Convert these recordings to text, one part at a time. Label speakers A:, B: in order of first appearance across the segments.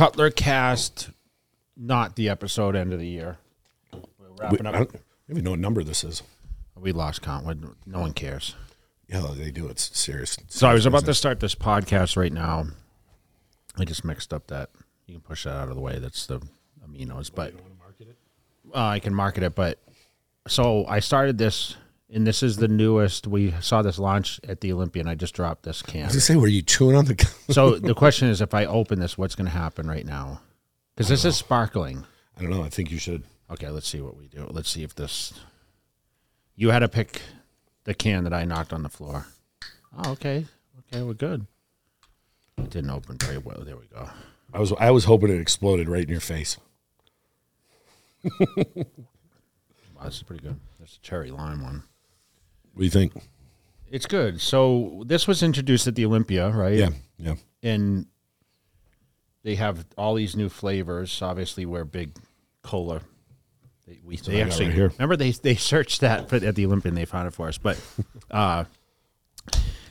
A: Cutler cast, not the episode end of the year. We're
B: We,
A: wrapping
B: I
A: up.
B: don't even know what number this is.
A: We lost count. We- No one cares.
B: Yeah, they do. It's serious.
A: So I was about to start this podcast right now. I just mixed up that. You can push that out of the way. That's the aminos, but uh, I can market it. But so I started this, and this is the newest. We saw this launch at the Olympia. I just dropped this can.
B: Does it say were you chewing on the?
A: So the question is, if I open this, what's going to happen right now? Because this is sparkling.
B: I don't know. I think you should.
A: Okay, let's see what we do. Let's see if this. You had to pick the can that I knocked on the floor. Oh, okay. Okay, we're good. It didn't open very well. There we go.
B: I was I was hoping it exploded right in your face.
A: Wow, this is pretty good. That's a cherry lime one.
B: What do you think?
A: It's good. So this was introduced at the Olympia, right?
B: Yeah, yeah.
A: And they have all these new flavors. Obviously, we're big cola. They, we, they actually
B: right
A: remember they they searched that for, at the Olympia. They found it for us, but uh,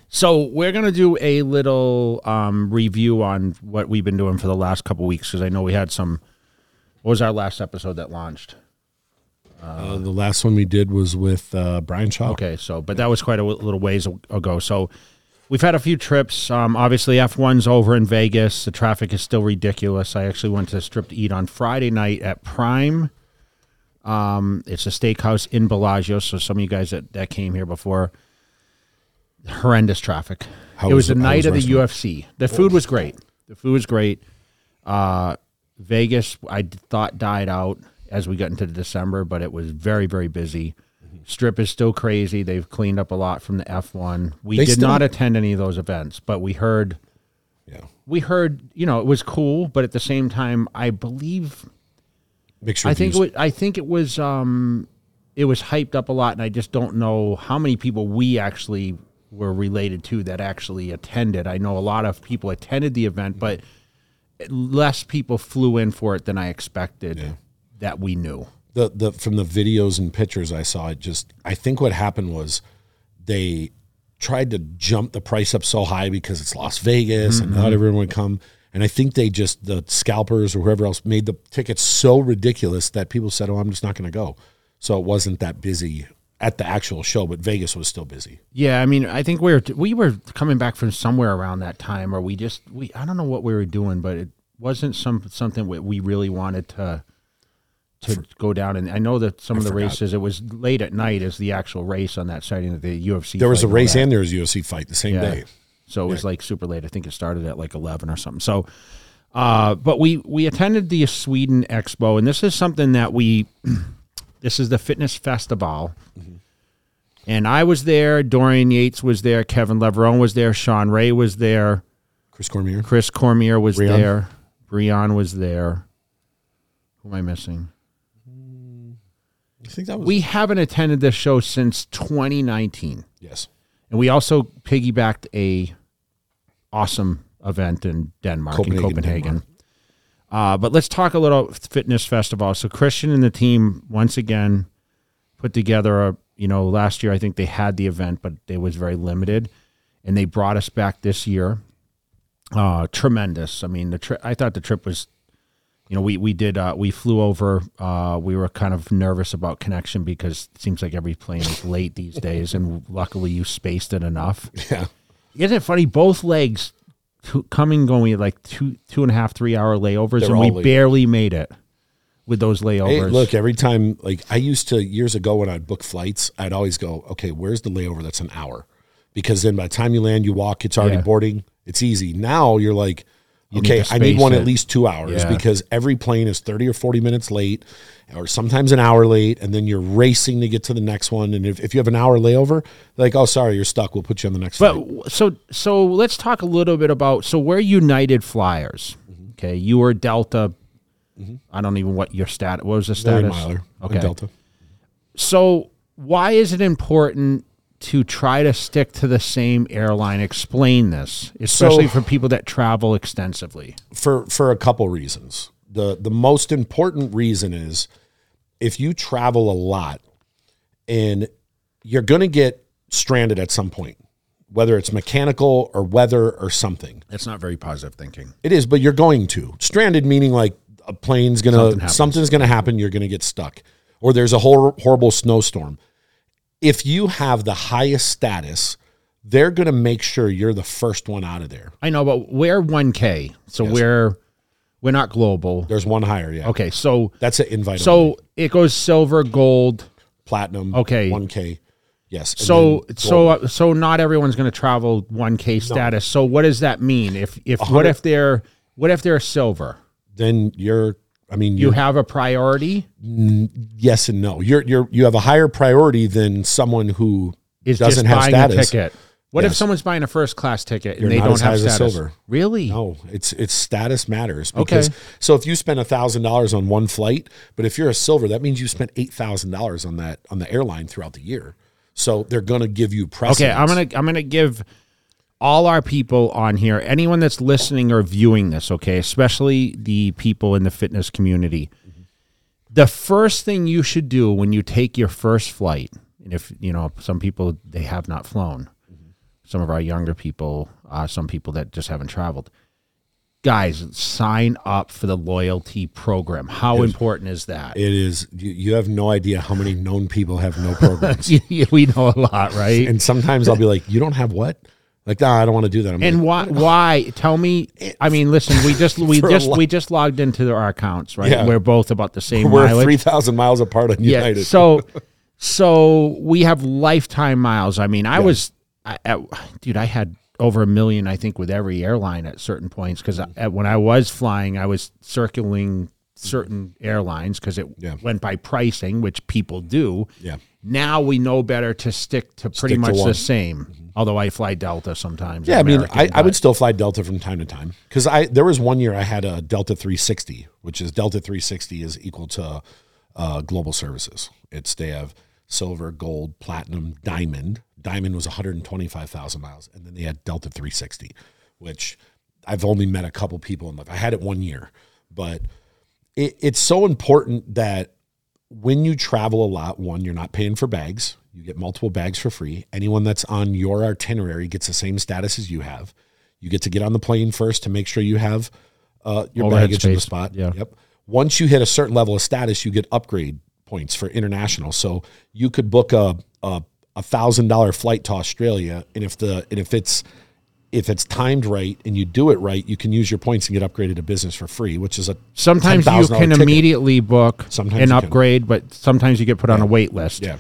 A: so we're gonna do a little um, review on what we've been doing for the last couple weeks because I know we had some. What was our last episode that launched?
B: Uh, the last one we did was with uh, Brian Shaw.
A: Okay, so but that was quite a w- little ways ago. So we've had a few trips. Um, obviously, F1's over in Vegas. The traffic is still ridiculous. I actually went to Strip to eat on Friday night at Prime. Um, it's a steakhouse in Bellagio. So some of you guys that, that came here before, horrendous traffic.
B: How
A: it was
B: was-
A: the night of the
B: restaurant?
A: UFC. The food was great. The food was great. Uh, Vegas, I d- thought died out as we got into December, but it was very, very busy. Strip is still crazy. They've cleaned up a lot from the F1. We
B: They
A: did
B: still-
A: not attend any of those events, but we heard
B: Yeah,
A: we heard, you know, it was cool, but at the same time, I believe
B: mixed
A: I think it
B: reviews.
A: was, I think it was um it was hyped up a lot and I just don't know how many people we actually were related to that actually attended. I know a lot of people attended the event, but less people flew in for it than I expected that we knew.
B: the the from the videos and pictures I saw. It just I think what happened was they tried to jump the price up so high because it's Las Vegas and not mm-hmm. everyone would come. And I think they just the scalpers or whoever else made the tickets so ridiculous that people said, "Oh, I'm just not going to go." So it wasn't that busy at the actual show, but Vegas was still busy.
A: Yeah, I mean, I think we were we were coming back from somewhere around that time, or we just we I don't know what we were doing, but it wasn't some something we- we really wanted to to go down. And I know that some of the
B: forgot.
A: races, it was late at night as the actual race on that sighting of the UFC.
B: There was a
A: and
B: race and there was a UFC fight the same
A: Yeah.
B: day.
A: So it was like super late. I think it started at like eleven or something. So, uh, but we we attended the Sweden Expo, and this is something that we. this is the Fitness Festival, and I was there. Dorian Yates was there. Kevin Levrone was there. Shawn Ray was there.
B: Chris Cormier.
A: Chris Cormier was there. Breon was there. Who am I missing?
B: I think that was
A: We haven't attended this show since 2019.
B: yes.
A: And we also piggybacked a awesome event in Denmark, in
B: Copenhagen,
A: Copenhagen.
B: Denmark.
A: Uh, but let's talk a little fitness festival. So Christian and the team once again put together a you know last year I think they had the event, but it was very limited, and they brought us back this year. Uh, tremendous. I mean, the tri- I thought the trip was you know, we we did uh, we flew over. Uh, we were kind of nervous about connection because it seems like every plane is late these days, and luckily you spaced it enough.
B: Yeah.
A: Isn't it funny? Both legs two, coming going like two two and a half three hour layovers,
B: They're
A: and we
B: late.
A: barely made it with those layovers.
B: Hey, look, every time, like I used to years ago when I'd book flights, I'd always go, okay, where's the layover that's an hour? Because then by the time you land, you walk, it's already
A: Yeah.
B: boarding, it's easy. Now you're like,
A: need
B: okay,
A: to
B: I need one
A: it.
B: at least two hours
A: Yeah.
B: because every plane is 30 or 40 minutes late or sometimes an hour late. And then you're racing to get to the next one. And if, if you have an hour layover, like, oh, sorry, you're stuck. We'll put you on the next flight.
A: But so so let's talk a little bit about so we're United Flyers.
B: Mm-hmm.
A: Okay, you were Delta. I don't even what your stat. What was the status?
B: miler
A: Okay.
B: Delta.
A: So why is it important to try to stick to the same airline? Explain this, especially
B: So-
A: for people that travel extensively.
B: for for a couple reasons. The the most important reason is if you travel a lot and you're going to get stranded at some point. whether it's mechanical or weather or something.
A: It's not very positive thinking.
B: It is, but you're going to. Stranded meaning like a plane's gonna
A: Something
B: something's gonna happen. You're gonna get stuck, or there's a whole horrible snowstorm. If you have the highest status, they're gonna make sure you're the first one out of there.
A: I know, but we're 1K, so we're we're not global.
B: There's one higher, yeah.
A: Okay, so
B: That's an invite. only.
A: so it goes silver, gold.
B: platinum.
A: Okay.
B: one k. Yes.
A: So so uh, so not everyone's going to travel 1K status. So what does that mean? If if what if they're what if they're silver?
B: then you're. I mean,
A: You have a priority.
B: yes and no. You're you're you have a higher priority than someone who
A: Is
B: doesn't
A: just
B: have
A: buying
B: status.
A: a ticket. What if someone's buying a first class ticket and
B: You're
A: they
B: not
A: don't
B: as
A: have
B: as a
A: status?
B: silver.
A: Really?
B: No, it's it's status matters
A: Okay.
B: so if you spend a thousand dollars on one flight, but if you're a silver, that means you spent eight thousand dollars on that on the airline throughout the year. So they're gonna give you precedence.
A: Okay, I'm gonna I'm gonna give all our people on here, anyone that's listening or viewing this, okay, especially the people in the fitness community. The first thing you should do when you take your first flight, and if you know some people they have not flown, some of our younger people, uh, some people that just haven't traveled. Guys, sign up for the loyalty program. How important is that?
B: It is you, you have no idea how many known people have no programs.
A: we know a lot, right?
B: and sometimes I'll be like, You don't have what? Like, nah, I don't want to do that. I'm
A: And
B: like,
A: why? Why? Tell me. I mean, listen. We just we just we just logged into our accounts, right?
B: Yeah.
A: We're both about the same
B: we're
A: mileage.
B: three thousand miles apart on United. yeah.
A: So, so we have lifetime miles. I mean, I was, I, dude, I had over a million, I think, with every airline at certain points because when I was flying, I was circling certain airlines because it
B: Yeah.
A: went by pricing, which people do.
B: yeah.
A: Now we know better to stick to pretty
B: Stick to
A: much the
B: one.
A: same. Mm-hmm. Although I fly Delta sometimes.
B: Yeah, I mean,
A: American,
B: I, I would still fly Delta from time to time because I there was one year I had a Delta 360, which is Delta 360 is equal to uh, global services. It's they have silver, gold, platinum, diamond. Diamond was 125,000 miles, and then they had Delta 360, which I've only met a couple people in life. I had it one year, but it, it's so important that when you travel a lot, one, you're not paying for bags. You get multiple bags for free. Anyone that's on your itinerary gets the same status as you have. You get to get on the plane first to make sure you have uh, your
A: Overhead
B: baggage in the spot.
A: yeah.
B: Yep. Once you hit a certain level of status, you get upgrade points for international. So you could book a a thousand dollar flight to Australia, and if the and if it's if it's timed right and you do it right, you can use your points and get upgraded to business for free, which is a
A: Sometimes you
B: $10,000
A: can
B: ticket.
A: immediately book
B: Sometimes
A: and
B: you can.
A: upgrade, but sometimes you get put on a wait list.
B: Yeah.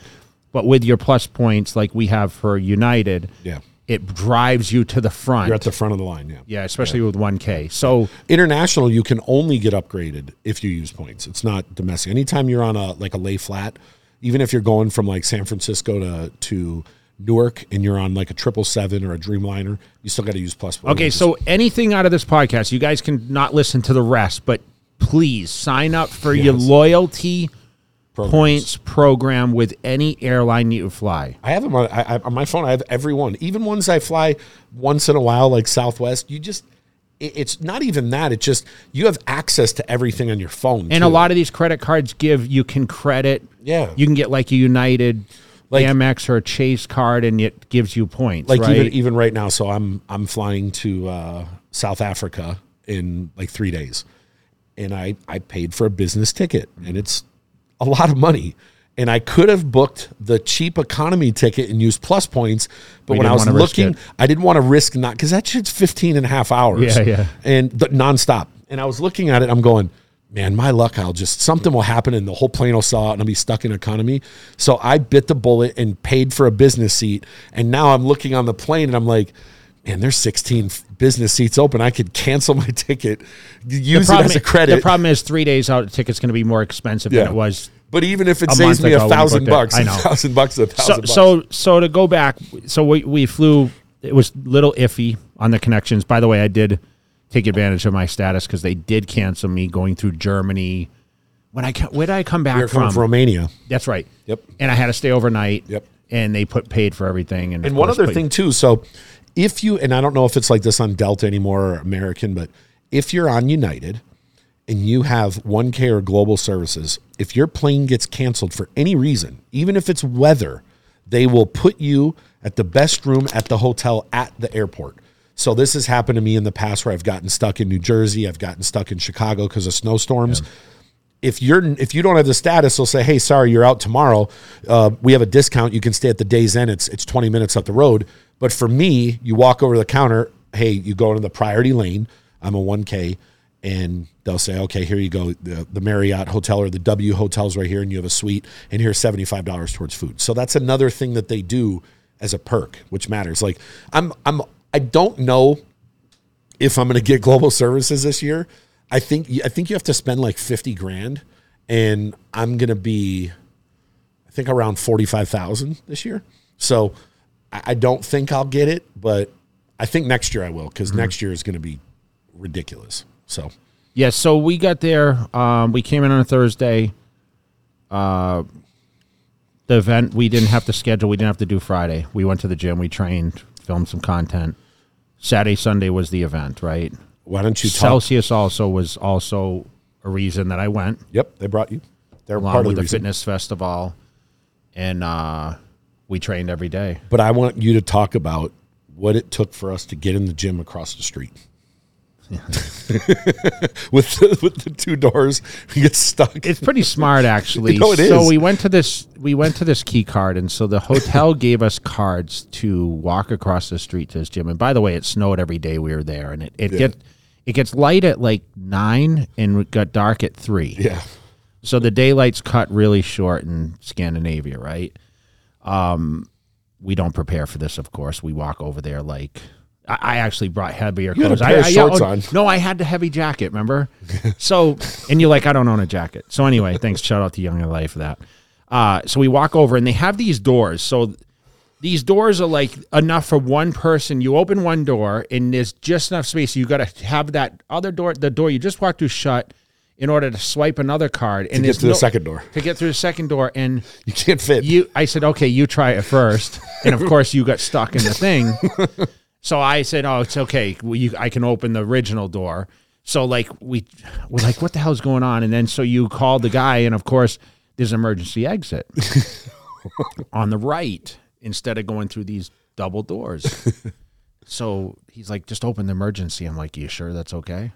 A: But with your plus points, like we have for United,
B: Yeah.
A: it drives you to the front.
B: You're at the front of the line, yeah.
A: yeah, especially with 1K. So
B: International, you can only get upgraded if you use points. It's not domestic. Anytime you're on a like a lay flat, even if you're going from like San Francisco to to Newark and you're on like a triple seven or a Dreamliner, you still got to use plus points.
A: Okay, so anything out of this podcast, you guys can not listen to the rest, but please sign up for your loyalty
B: Programs.
A: points program with any airline you fly.
B: I have them on, I, I, on my phone. I have every one, even ones I fly once in a while, like Southwest. You just, it, it's not even that. It's just you have access to everything on your phone.
A: And a lot of these credit cards give you can credit.
B: Yeah.
A: You can get like a United
B: Like-
A: Amex or a Chase card and it gives you points.
B: like
A: right?
B: even even right now. So I'm I'm flying to uh, South Africa in like three days, and I I paid for a business ticket, and it's a lot of money. And I could have booked the cheap economy ticket and used plus points, but
A: We
B: when I was looking. I didn't want to risk not because that shit's 15 and a half hours.
A: Yeah, yeah.
B: And the, nonstop. And I was looking at it, I'm going, man, my luck, I'll just, something will happen and the whole plane will sell out and I'll be stuck in economy. So I bit the bullet and paid for a business seat. And now I'm looking on the plane and I'm like, man, there's 16 business seats open. I could cancel my ticket, use it as a credit.
A: The problem is three days out, the ticket's going to be more expensive
B: Yeah.
A: than it was.
B: but even if it
A: a
B: saves me a thousand bucks,
A: I
B: a
A: know.
B: thousand bucks, a thousand
A: So,
B: bucks.
A: so, so to go back, so we, we flew. It was a little iffy on the connections. By the way, I did take advantage of my status because they did cancel me going through Germany. When I where did I come back
B: you're
A: from?
B: from Romania.
A: That's right.
B: Yep.
A: And I had to stay overnight.
B: Yep.
A: And they put paid for everything. And,
B: And one other thing too. So if you and I don't know if it's like this on Delta anymore or American, but if you're on United and you have 1K or global services, if your plane gets canceled for any reason, even if it's weather, they will put you at the best room at the hotel at the airport. So this has happened to me in the past where I've gotten stuck in New Jersey, I've gotten stuck in Chicago because of snowstorms. If you're if you don't have the status, they'll say, "Hey, sorry, you're out tomorrow. Uh, we have a discount. You can stay at the Days Inn. It's it's 20 minutes up the road." But for me, you walk over the counter. Hey, you go into the priority lane. I'm a 1K, and they'll say, "Okay, here you go. The, the Marriott hotel or the W hotels right here, and you have a suite, and here's seventy five dollars towards food." So that's another thing that they do as a perk, which matters. Like I'm I'm I don't know if I'm going to get global services this year. I think I think you have to spend like 50 grand and I'm going to be I think around 45,000 this year. So I, don't think I'll get it, but I think next year I will because next year is going to be ridiculous. So
A: Yeah, so we got there. Um, we came in on a Thursday. Uh, the event we didn't have to schedule. We didn't have to do Friday. We went to the gym. We trained, filmed some content. Saturday, Sunday was the event, right?
B: why don't you talk?
A: Celsius also was also a reason that I went,
B: Yep, they brought you. They're
A: along
B: part of the
A: the fitness festival, and uh, we trained every day.
B: But I want you to talk about what it took for us to get in the gym across the street. with the, with the two doors, we get stuck.
A: It's pretty smart, actually.
B: No, it
A: so
B: is.
A: we went to this. We went to this key card, and so the hotel gave us cards to walk across the street to this gym. And by the way, it snowed every day we were there, and it it get it gets light at like nine, and it got dark at three.
B: yeah,
A: So the daylight's cut really short in Scandinavia, right? Um, we don't prepare for this, of course. We walk over there like I, I actually brought heavier
B: had a
A: clothes.
B: pair
A: I, I-
B: shorts
A: oh,
B: on.
A: No, I had the heavy jacket. Remember? so, and you're like, I don't own a jacket. So anyway, thanks. Shout out to Young Life for that. Uh, so we walk over and they have these doors. So these doors are like enough for one person. You open one door and there's just enough space. You got to have that other door, the door you just walked through, shut in order to swipe another card and
B: to get
A: there's
B: to the second door,
A: to get through the second door and
B: you can't fit.
A: you i said okay you try it first. And of course you got stuck in the thing. So i said oh it's okay. Well, you, i can open the original door. So like we we're like what the hell's going on? And then so you called the guy and of course there's an emergency exit on the right instead of going through these double doors. So he's like just open the emergency. I'm like you sure that's okay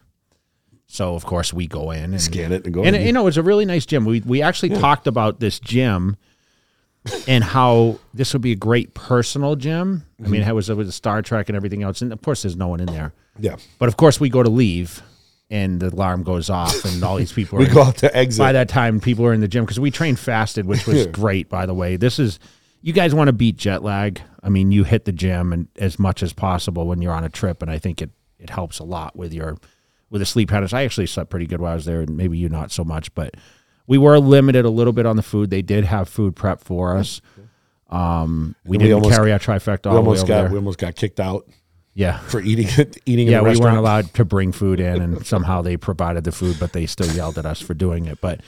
A: so of course we go in and
B: Scan it and go.
A: and
B: in.
A: you know, it's a really nice gym. We we actually talked about this gym and how this would be a great personal gym. I
B: Mm-hmm.
A: mean, it was with Star Trac and everything else, and of course, there's no one in there.
B: yeah,
A: But of course, we go to leave, and the alarm goes off, and all these people. Are
B: we
A: in-
B: go out to exit.
A: by that time, people are in the gym because we trained fasted, which was great, by the way. This is you guys want to beat jet lag. I mean, you hit the gym and as much as possible when you're on a trip, and I think it it helps a lot with your with the sleep patterns. I actually slept pretty good while I was there, and maybe you not so much, but we were limited a little bit on the food. They did have food prep for us. Um, we
B: And we
A: didn't
B: almost-
A: carry our trifecta
B: we almost got
A: there.
B: we almost got kicked out
A: yeah,
B: for eating eating.
A: yeah,
B: in
A: we
B: restaurant.
A: weren't allowed to bring food in, and somehow they provided the food, but they still yelled at us for doing it. But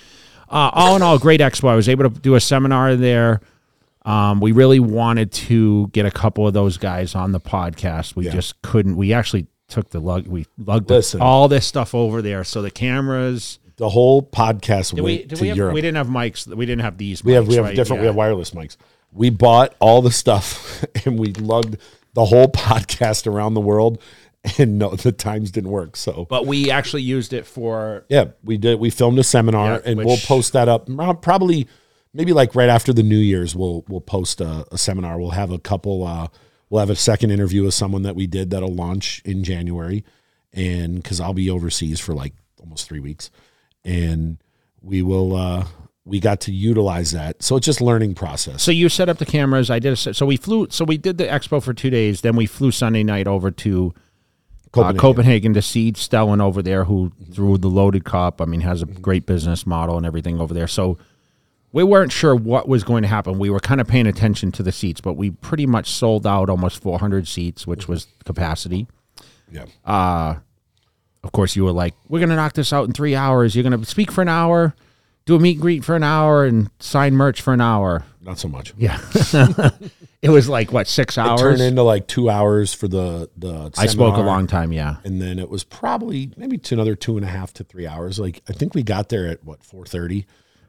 A: uh, all in all, great expo. I was able to do a seminar there. Um, we really wanted to get a couple of those guys on the podcast. We
B: Yeah.
A: just couldn't. We actually took the lug. We lugged
B: Listen.
A: all this stuff over there. So the cameras.
B: The whole podcast went
A: we?
B: To
A: we, have,
B: Europe.
A: we didn't have mics. We didn't have these.
B: We have
A: mics,
B: we have
A: right?
B: different. We
A: Yeah.
B: have wireless mics. We bought all the stuff and we lugged the whole podcast around the world, and no, the times didn't work. So
A: But we actually used it for
B: yeah, we did. We filmed a seminar,
A: Yeah,
B: and we'll
A: which-
B: post that up probably maybe like right after the New Year's. We'll we'll post a, a seminar. We'll have a couple. Uh, we'll have a second interview with someone that we did that'll launch in January, and because I'll be overseas for like almost three weeks, and we will. Uh, we got to utilize that, so it's just learning process.
A: So you set up the cameras. I did. A, so we flew. So we did the expo for two days. Then we flew Sunday night over to Copenhagen, uh, Copenhagen to see Stellan over there, who threw the loaded cup. I mean, has a great business model and everything over there. So we weren't sure what was going to happen. We were kind of paying attention to the seats, but we pretty much sold out almost 400 seats, which was capacity.
B: Yeah.
A: Uh, Of course, you were like, "We're going to knock this out in three hours. You're going to speak for an hour, do a meet and greet for an hour, and sign merch for an hour."
B: Not so much.
A: Yeah. it was like what six
B: It
A: hours.
B: turned into like two hours for the the.
A: I spoke a long time. Yeah.
B: and then it was probably maybe to another two and a half to three hours. Like I think we got there at what four thirty.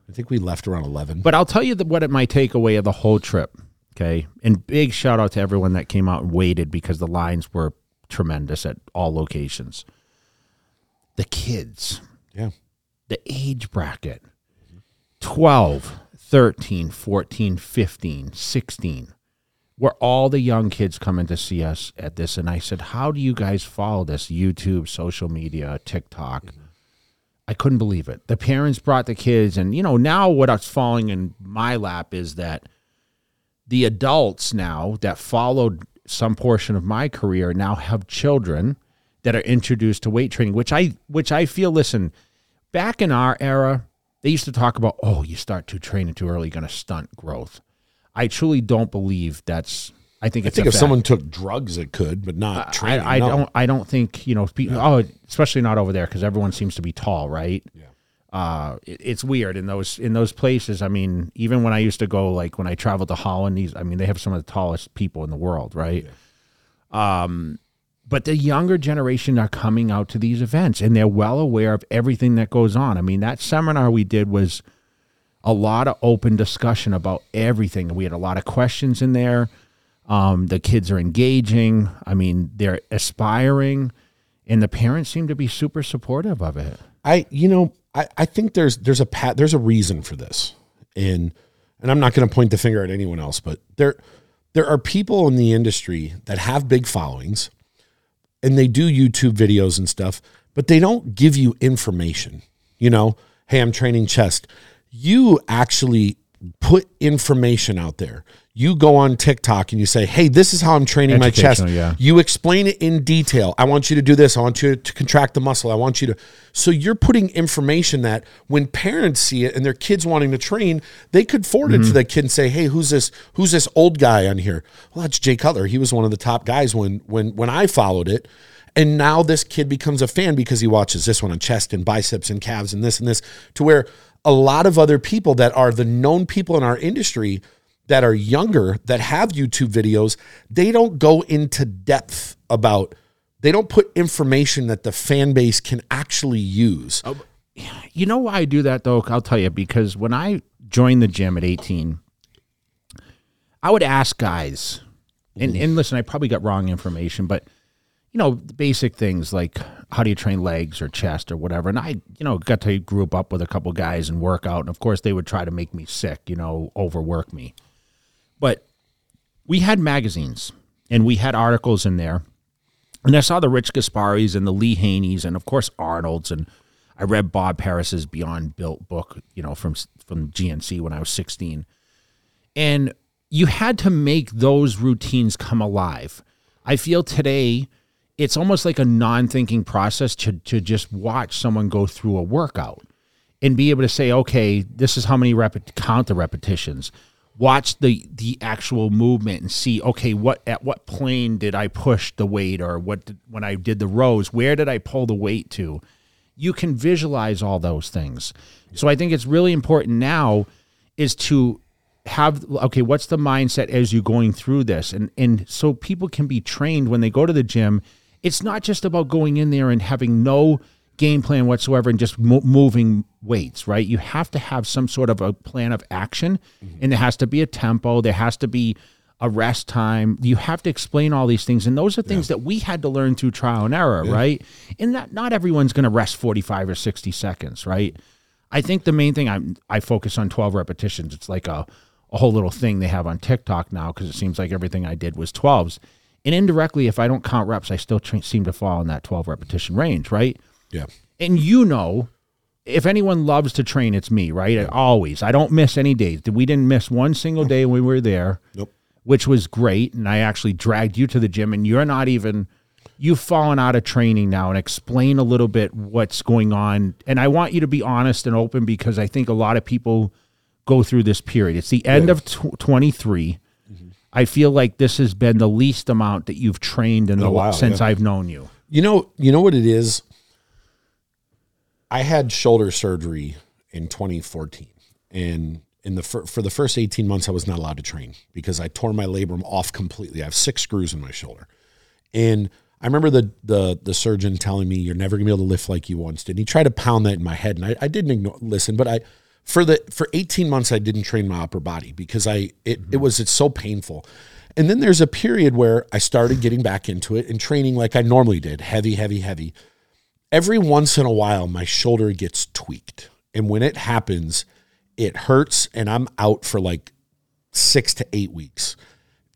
B: I think we left around eleven.
A: But I'll tell you the, what it might take away of the whole trip. Okay. And big shout out to everyone that came out and waited because the lines were tremendous at all locations. The kids,
B: Yeah.
A: the age bracket 12, 13, 14, 15, 16 were all the young kids coming to see us at this. And I said, How do you guys follow this? YouTube, social media, TikTok. Mm-hmm. I couldn't believe it. The parents brought the kids, and you know, now what's falling in my lap is that the adults now that followed some portion of my career now have children that are introduced to weight training, which I which I feel listen, back in our era, they used to talk about, oh, you start to training too early, going to stunt growth. I truly don't believe that's. I think
B: I think if
A: fact.
B: someone took drugs, it could, but not training.
A: I, I
B: no.
A: don't. I don't think you know. Pe- Oh, especially not over there because everyone seems to be tall, right?
B: Yeah.
A: Uh, it, it's weird in those in those places. I mean, even when I used to go, like when I traveled to Holland, these. I mean, they have some of the tallest people in the world, right? Um, but the younger generation are coming out to these events, and they're well aware of everything that goes on. I mean, that seminar we did was a lot of open discussion about everything. We had a lot of questions in there. Um, the kids are engaging. I mean, they're aspiring, and the parents seem to be super supportive of it.
B: I you know I, I think there's there's a pat there's a reason for this and and I'm not going to point the finger at anyone else but there there are people in the industry that have big followings and they do YouTube videos and stuff but they don't give you information you know hey I'm training chest you actually put information out there you go on TikTok and you say hey this is how I'm training my chest
A: yeah.
B: you explain it in detail. I want you to do this. I want you to contract the muscle. I want you to. So you're putting information that when parents see it and their kids wanting to train, they could forward it to mm-hmm. the kid and say, "Hey, who's this? Who's this old guy on here? Well, that's Jay Cutler. He was one of the top guys when when when I followed it." And now this kid becomes a fan because he watches this one on chest and biceps and calves and this and this to where a lot of other people that are the known people in our industry that are younger that have YouTube videos, they don't go into depth about they don't put information that the fan base can actually use.
A: Oh, you know why I do that though? I'll tell you because when I joined the gym at 18, I would ask guys, and, and listen, I probably got wrong information, but you know, basic things like how do you train legs or chest or whatever. And I, you know, got to group up with a couple guys and work out. And of course, they would try to make me sick, you know, overwork me. But we had magazines and we had articles in there. And I saw the Rich Gasparis and the Lee Haneys and of course Arnold's and I read Bob Paris's Beyond Built book, you know, from from GNC when I was 16. And you had to make those routines come alive. I feel today it's almost like a non-thinking process to to just watch someone go through a workout and be able to say, okay, this is how many rep count the repetitions. Watch the the actual movement and see, okay, what at what plane did I push the weight, or what did, when I did the rows, where did I pull the weight to? You can visualize all those things. So I think it's really important now is to have okay, what's the mindset as you're going through this, and and so people can be trained when they go to the gym. It's not just about going in there and having no game plan whatsoever and just mo- moving weights, right? You have to have some sort of a plan of action, mm-hmm. and there has to be a tempo. There has to be a rest time. You have to explain all these things, and those are things that we had to learn through trial and error, right? And not not everyone's going to rest forty five or sixty seconds, right? I think the main thing I I focus on twelve repetitions. It's like a a whole little thing they have on TikTok now because it seems like everything I did was twelves. And indirectly, if I don't count reps, I still tra- seem to fall in that twelve repetition range, right?
B: Yeah.
A: and you know if anyone loves to train it's me right? I always. I don't miss any days. We didn't miss one single day when we were there
B: Nope.
A: which was great and i actually dragged you to the gym and you're not even you've fallen out of training now and explain a little bit what's going on. And i want you to be honest and open because i think a lot of people go through this period. It's the end of tw 23 i feel like this has been the least amount that you've trained in the
B: while,
A: since
B: yeah.
A: i've known you
B: You know, you know what it is? I had shoulder surgery in 2014 and in the fir- for the first 18 months I was not allowed to train because I tore my labrum off completely. I have six screws in my shoulder. And I remember the the the surgeon telling me you're never gonna be able to lift like you once did. And he tried to pound that in my head, and I, I didn't ignore, listen. But I, for the for 18 months I didn't train my upper body because I it, it was it's so painful. And then there's a period where I started getting back into it and training like I normally did, heavy, heavy, heavy. Every once in a while my shoulder gets tweaked. And when it happens, it hurts and I'm out for like 6 to 8 weeks.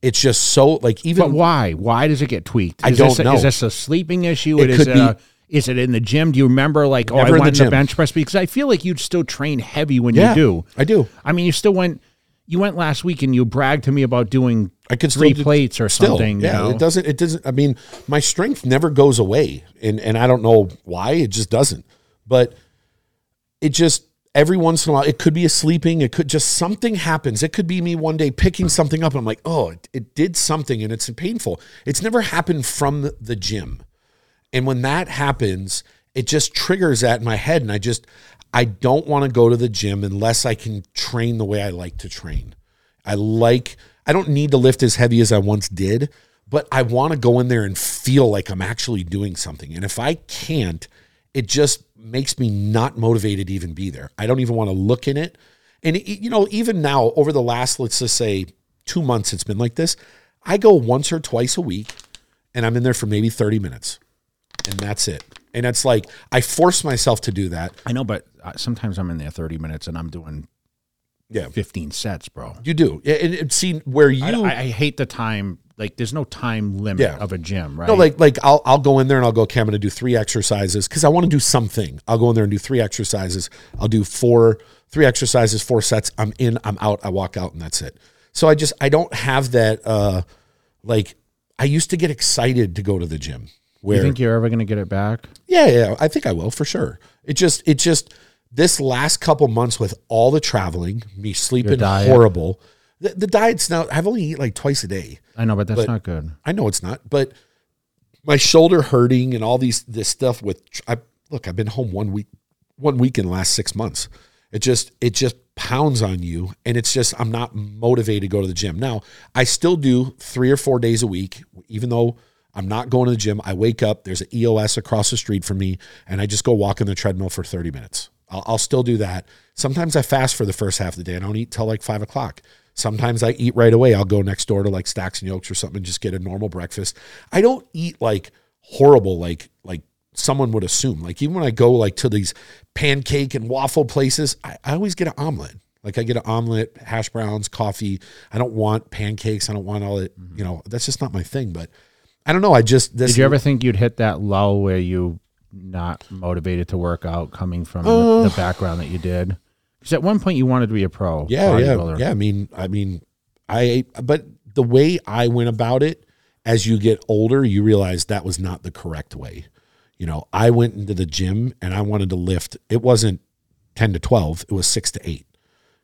B: It's just so like even
A: But why? Why does it get tweaked?
B: I don't
A: this a,
B: know.
A: Is this a sleeping issue?
B: It
A: is
B: could
A: it
B: be-
A: a, is it in the gym? Do you remember like oh I
B: in
A: went
B: the gym.
A: bench press because I feel like you'd still train heavy when
B: Yeah,
A: you do.
B: I do.
A: I mean, you still went. You went last week and you bragged to me about doing
B: I could
A: three
B: do-
A: plates or
B: still,
A: something. you
B: Yeah,
A: know?
B: it doesn't. It doesn't. I mean, my strength never goes away, and and I don't know why. It just doesn't. But it just every once in a while, it could be a sleeping. It could just something happens. It could be me one day picking something up. And I'm like, oh, it, it did something, and it's painful. It's never happened from the gym, and when that happens, it just triggers that in my head, and I just I don't want to go to the gym unless I can train the way I like to train. I like, I don't need to lift as heavy as I once did, but I want to go in there and feel like I'm actually doing something. And if I can't, it just makes me not motivated to even be there. I don't even want to look in it. And, it- you know, even now, over the last, let's just say two months, it's been like this. I go once or twice a week and I'm in there for maybe 30 minutes and that's it. And it's like, I force myself to do that.
A: I know, but sometimes I'm in there 30 minutes and I'm doing
B: Yeah.
A: 15 sets, bro.
B: You do. Yeah, And, and see where you,
A: I, I hate the time. Like, there's no time limit
B: Yeah.
A: of a gym, right?
B: No, like like I'll I'll go in there and I'll go, okay, I'm gonna do three exercises because I want to do something. I'll go in there and do three exercises. I'll do four, three exercises, four sets. I'm in, I'm out, I walk out, and that's it. So I just I don't have that uh like I used to get excited to go to the gym. Where
A: you think you're ever going to get it back?
B: yeah, yeah, I think I will for sure. It just it just this last couple months with all the traveling, me sleeping horrible. The, the diet's now I've only eat like twice a day.
A: I know, but that's
B: But-
A: not good.
B: I know it's not, but my shoulder hurting and all these this stuff with I look, I've been home one week one week in the last 6 months. It just it just pounds on you and it's just I'm not motivated to go to the gym. Now, I still do 3 or 4 days a week even though I'm not going to the gym. I wake up, there's an EOS across the street from me and I just go walk on the treadmill for 30 minutes. I'll, I'll still do that. Sometimes I fast for the first half of the day. I don't eat till like five o'clock. Sometimes I eat right away. I'll go next door to like Stacks and Yolks or something and just get a normal breakfast. I don't eat like horrible, like like someone would assume. Like even when I go like to these pancake and waffle places, I, I always get an omelet. Like I get an omelet, hash browns, coffee. I don't want pancakes. I don't want all it. Mm-hmm. You know, that's just not my thing. But I don't know. I just this
A: Did you ever think you'd hit that low where you not motivated to work out coming from the,
B: Uh.
A: the background that you did? Because at one point you wanted to be a pro
B: Yeah, yeah, yeah. I mean, I mean, I but the way I went about it, as you get older, you realize that was not the correct way. You know, I went into the gym and I wanted to lift. It wasn't ten to twelve; it was six to eight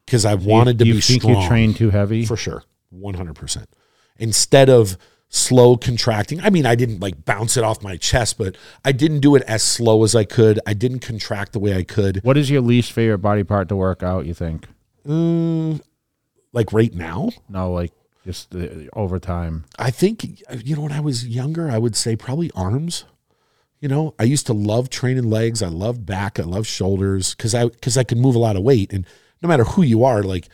B: because I wanted to
A: you
B: be
A: think
B: strong
A: you train too heavy?
B: for sure, one hundred percent. Instead of slow contracting, I mean, I didn't like bounce it off my chest, but I didn't do it as slow as I could. I didn't contract the way I could.
A: what is your least favorite body part to work out? You think?
B: Mm, like right now,
A: No, like just the overtime.
B: I think you know when I was younger, I would say probably arms. You know, I used to love training legs. I loved back. I love shoulders because I because I could move a lot of weight. And no matter who you are, like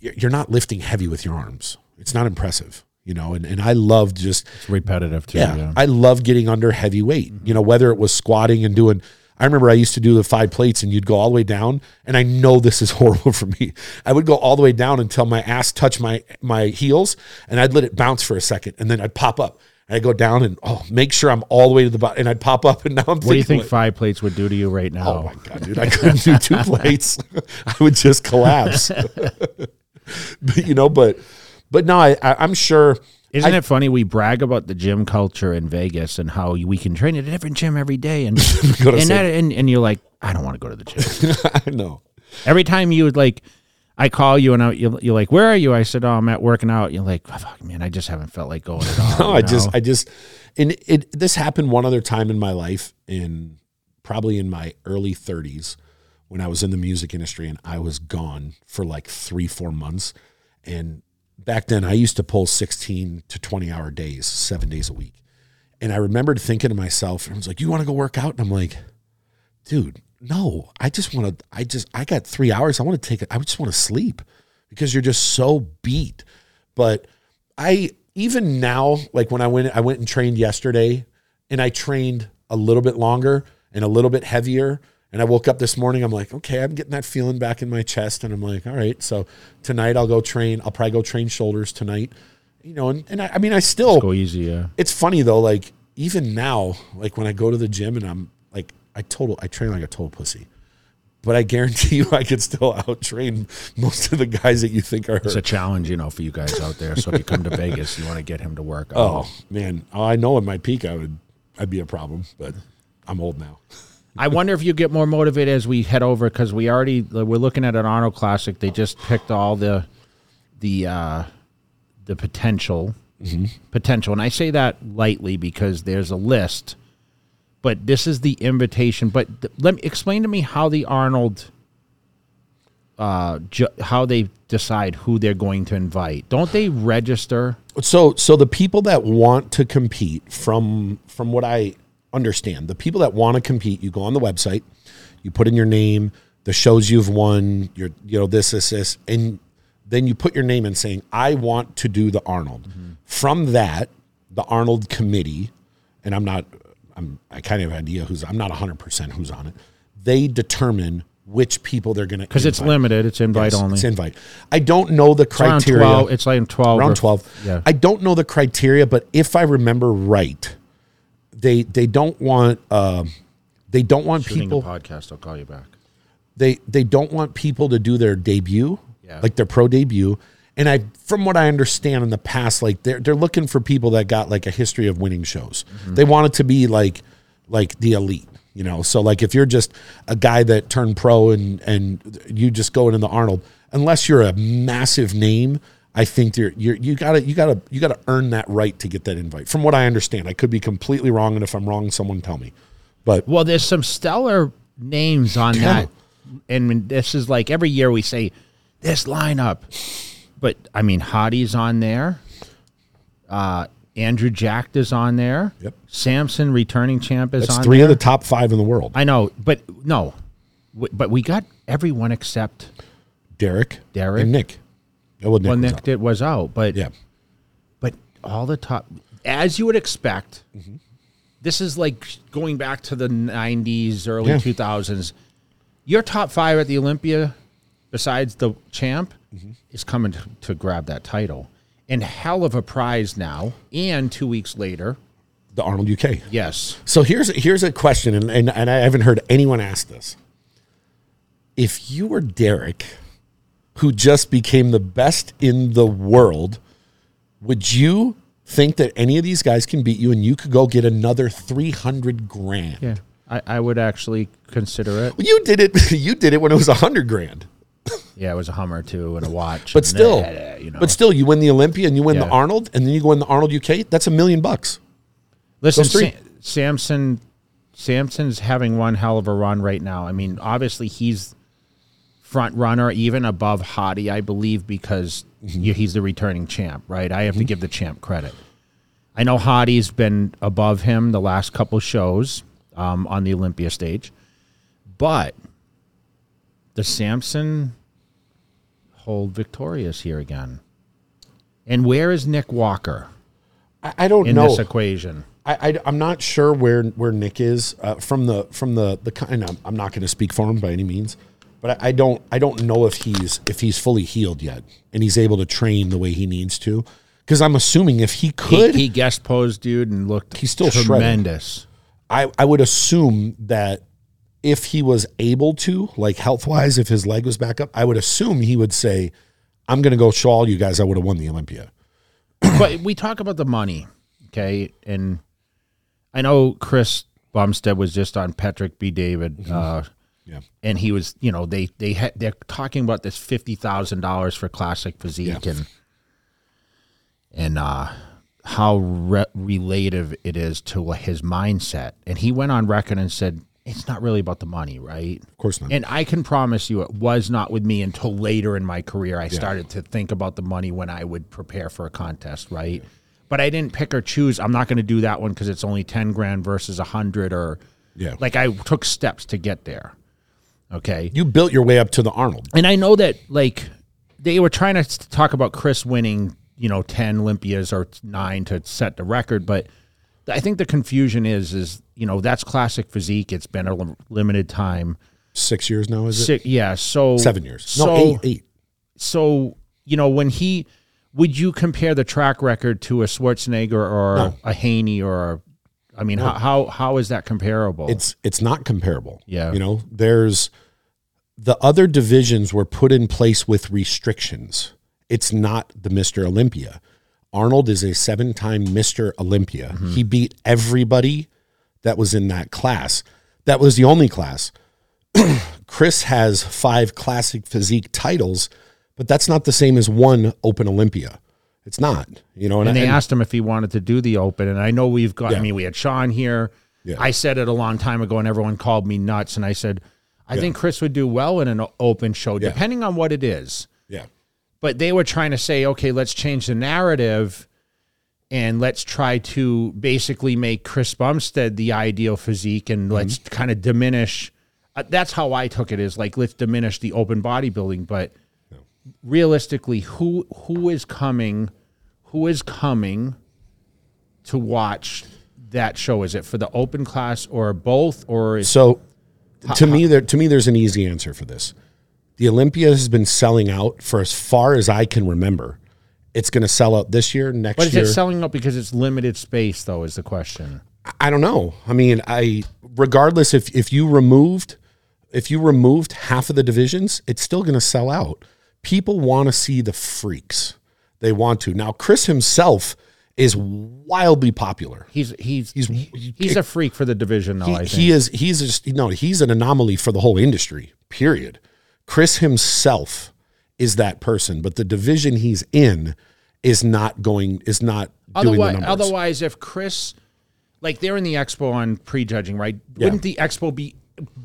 B: you're not lifting heavy with your arms. It's not impressive. You know, and, and I loved just
A: It's repetitive too.
B: yeah,
A: Yeah.
B: I love getting under heavy weight. You know, whether it was squatting and doing. I remember I used to do the five plates, and you'd go all the way down. And I know this is horrible for me. I would go all the way down until my ass touched my my heels, and I'd let it bounce for a second, and then I'd pop up. I'd go down and oh, make sure I'm all the way to the bottom, and I'd pop up. And now I'm
A: what do you think five plates would do to you right now?
B: Oh my god, dude! I couldn't do two plates. I would just collapse. but you know, but but no, I, I I'm sure.
A: Isn't it funny? We brag about the gym culture in Vegas and how we can train at a different gym every day, and and, that, and and you're like, I don't want to go to the gym.
B: I know.
A: every time you would like, I call you and I, you're, you're like, where are you? I said, oh, I'm at working out. You're like, oh, fuck, man, I just haven't felt like going at all.
B: No, I just. I just, and it. This happened one other time in my life, in probably in my early 30s, when I was in the music industry, and I was gone for like three, four months. And back then, I used to pull 16 to 20 hour days, seven days a week. And I remembered thinking to myself, I was like, "You want to go work out?" And I'm like, "Dude, no, I just want to. I just I got three hours. I want to take it. I just want to sleep because you're just so beat. But I even now, like when I went, I went and trained yesterday, and I trained a little bit longer and a little bit heavier. And I woke up this morning. I'm like, okay, I'm getting that feeling back in my chest, and I'm like, all right. So tonight I'll go train. I'll probably go train shoulders tonight. You know, and, and I, I mean, I still
A: Go easy, yeah.
B: it's funny though, like even now, like when I go to the gym and I'm like I total I train like a total pussy. But I guarantee you I could still out train most of the guys that you think are
A: It's a challenge, you know, for you guys out there. So if you come to Vegas, you want to get him to work.
B: Oh man. Oh, I know at my peak I would I'd be a problem, but I'm old now.
A: I wonder if you get more motivated as we head over because we already we're looking at an Arnold Classic. They just picked all the the uh, the potential potential, and I say that lightly because there's a list, but this is the invitation. But th- let me explain to me how the Arnold. Uh, ju- how they decide who they're going to invite? Don't they register?
B: So so the people that want to compete from from what I understand, the people that want to compete, you go on the website, you put in your name, the shows you've won, your you know this this this and then you put your name in saying I want to do the Arnold. Mm-hmm. From that, the Arnold committee, and I'm not I'm I kind of have idea who's I'm not 100% who's on it. They determine which people they're going to
A: Because it's limited. It's invite only.
B: It's invite. I don't know the
A: It's
B: criteria
A: twelve. It's like twelve.
B: around 12
A: Yeah.
B: i don't know the criteria but if i remember right they they don't want uh, they don't want
A: Shooting
B: people
A: a podcast. I'll call you back.
B: they they don't want people to do their debut
A: Yeah.
B: like their pro debut and i from what i understand in the past like they're they're looking for people that got like a history of winning shows
A: Mm-hmm.
B: they want it to be like like the elite you know so like if you're just a guy that turned pro and and you just go into the arnold unless you're a massive name i think you're, you're you gotta you gotta you gotta earn that right to get that invite from what i understand i could be completely wrong and if i'm wrong someone tell me but
A: Well, there's some stellar names on that, and this is like every year we say this lineup, but I mean Hadi's on there. Uh, Andrew Jacked is on there.
B: Yep.
A: Samson, returning champ, is on there.
B: it's
A: on
B: three
A: there.
B: of the top five in the world
A: I know, but no, but we got everyone except
B: derek
A: Derek.
B: and nick Oh, well, Nick
A: well,
B: was
A: Nick
B: out.
A: did was out, but
B: yeah
A: but all the top, as you would expect,
B: Mm-hmm.
A: this is like going back to the '90s, early
B: Yeah.
A: 2000s. Your top five at the Olympia, besides the champ,
B: Mm-hmm.
A: is coming to, to grab that title, and hell of a prize now. And two weeks later,
B: the arnold uk
A: yes,
B: So here's here's a question, and, and, and I haven't heard anyone ask this. If you were Derek, who just became the best in the world, would you think that any of these guys can beat you and you could go get another 300 grand?
A: yeah, I, I would actually consider it.
B: Well, you did it you did it when it was 100 grand.
A: Yeah, it was a Hummer too and a watch,
B: But still,
A: uh, you know.
B: but still you win the Olympia and you win the Arnold and then you go in the Arnold UK, that's a million bucks.
A: Listen,
B: Those three.
A: Sa- Samson, Samson's having one hell of a run right now. I mean, obviously he's front runner, even above Hadi, I believe, because
B: Mm-hmm.
A: he's the returning champ, right? I have to give the champ credit. I know Hadi's been above him the last couple shows um, on the Olympia stage, but the Samson hold victorious here again. And where is Nick Walker
B: I, I don't
A: in
B: know.
A: this equation?
B: I, I am not sure where where Nick is uh, from the from the the kind. I'm, I'm not going to speak for him by any means, but I, I don't I don't know if he's if he's fully healed yet and he's able to train the way he needs to. Because I'm assuming if he
A: He,
B: could,
A: he guest posed, dude, and looked
B: He's still shredded.
A: tremendous.
B: I I would assume that if he was able to, like health wise, if his leg was back up, I would assume he would say, "I'm going to go show all you guys I would have won the Olympia."
A: but we talk about the money, okay? And I know Chris Bumstead was just on Patrick Bet-David, uh,
B: Yeah,
A: and he was, you know, they they had they're talking about this fifty thousand dollars for classic physique
B: Yeah.
A: and and uh, how re- relative it is to his mindset. And he went on record and said, "It's not really about the money, right?"
B: of course not.
A: And I can promise you, it was not with me until later in my career. I started to think about the money when I would prepare for a contest, right? But I didn't pick or choose. I'm not going to do that one because it's only ten grand versus a hundred, or
B: Yeah.
A: like I took steps to get there. Okay.
B: You built your way up to the Arnold.
A: And I know that like they were trying to talk about Chris winning, you know, 10 Olympias or 9 to set the record, but I think the confusion is is, you know, that's classic physique. It's been a lim- limited time.
B: Six years now, is it?
A: Six, yeah, so
B: Seven years.
A: So
B: no, eight. Eight.
A: so, you know, when he would you compare the track record to a Schwarzenegger or
B: No.
A: a Haney or a, I mean, how, how how is that comparable?
B: It's it's not comparable.
A: Yeah.
B: You know, there's the other divisions were put in place with restrictions. It's not the Mr. Olympia. Arnold is a seven-time Mr. Olympia.
A: Mm-hmm.
B: He beat everybody that was in that class. That was the only class. Chris has five classic physique titles, but that's not the same as one Open Olympia. It's not. You know,
A: and they
B: and-
A: asked him if he wanted to do the open and i know we've got i mean we had sean here
B: Yeah.
A: i said it a long time ago and everyone called me nuts and i said i think chris would do well in an open show depending on what it is.
B: Yeah.
A: but they were trying to say okay let's change the narrative and let's try to basically make chris bumstead the ideal physique and
B: Mm-hmm.
A: let's kind of diminish uh, that's how i took it is like let's diminish the open bodybuilding. But realistically who who is coming who is coming to watch that show? Is it for the open class or both or is
B: To me there to me there's an easy answer for this. The Olympia has been selling out for as far as I can remember. It's going to sell out this year, next year.
A: but is
B: year.
A: it selling out because it's limited space though is the question
B: I don't know. I mean, I regardless if if you removed if you removed half of the divisions, it's still going to sell out. People want to see the freaks. They want to. Now Chris himself is wildly popular.
A: he's he's
B: He's-
A: he's, a freak for the division though
B: he, he is he's just no he's an anomaly for the whole industry period. Chris himself is that person but the division he's in is not going is not doing the
A: otherwise
B: numbers.
A: otherwise if chris like they're in the expo on prejudging right? Wouldn't the expo be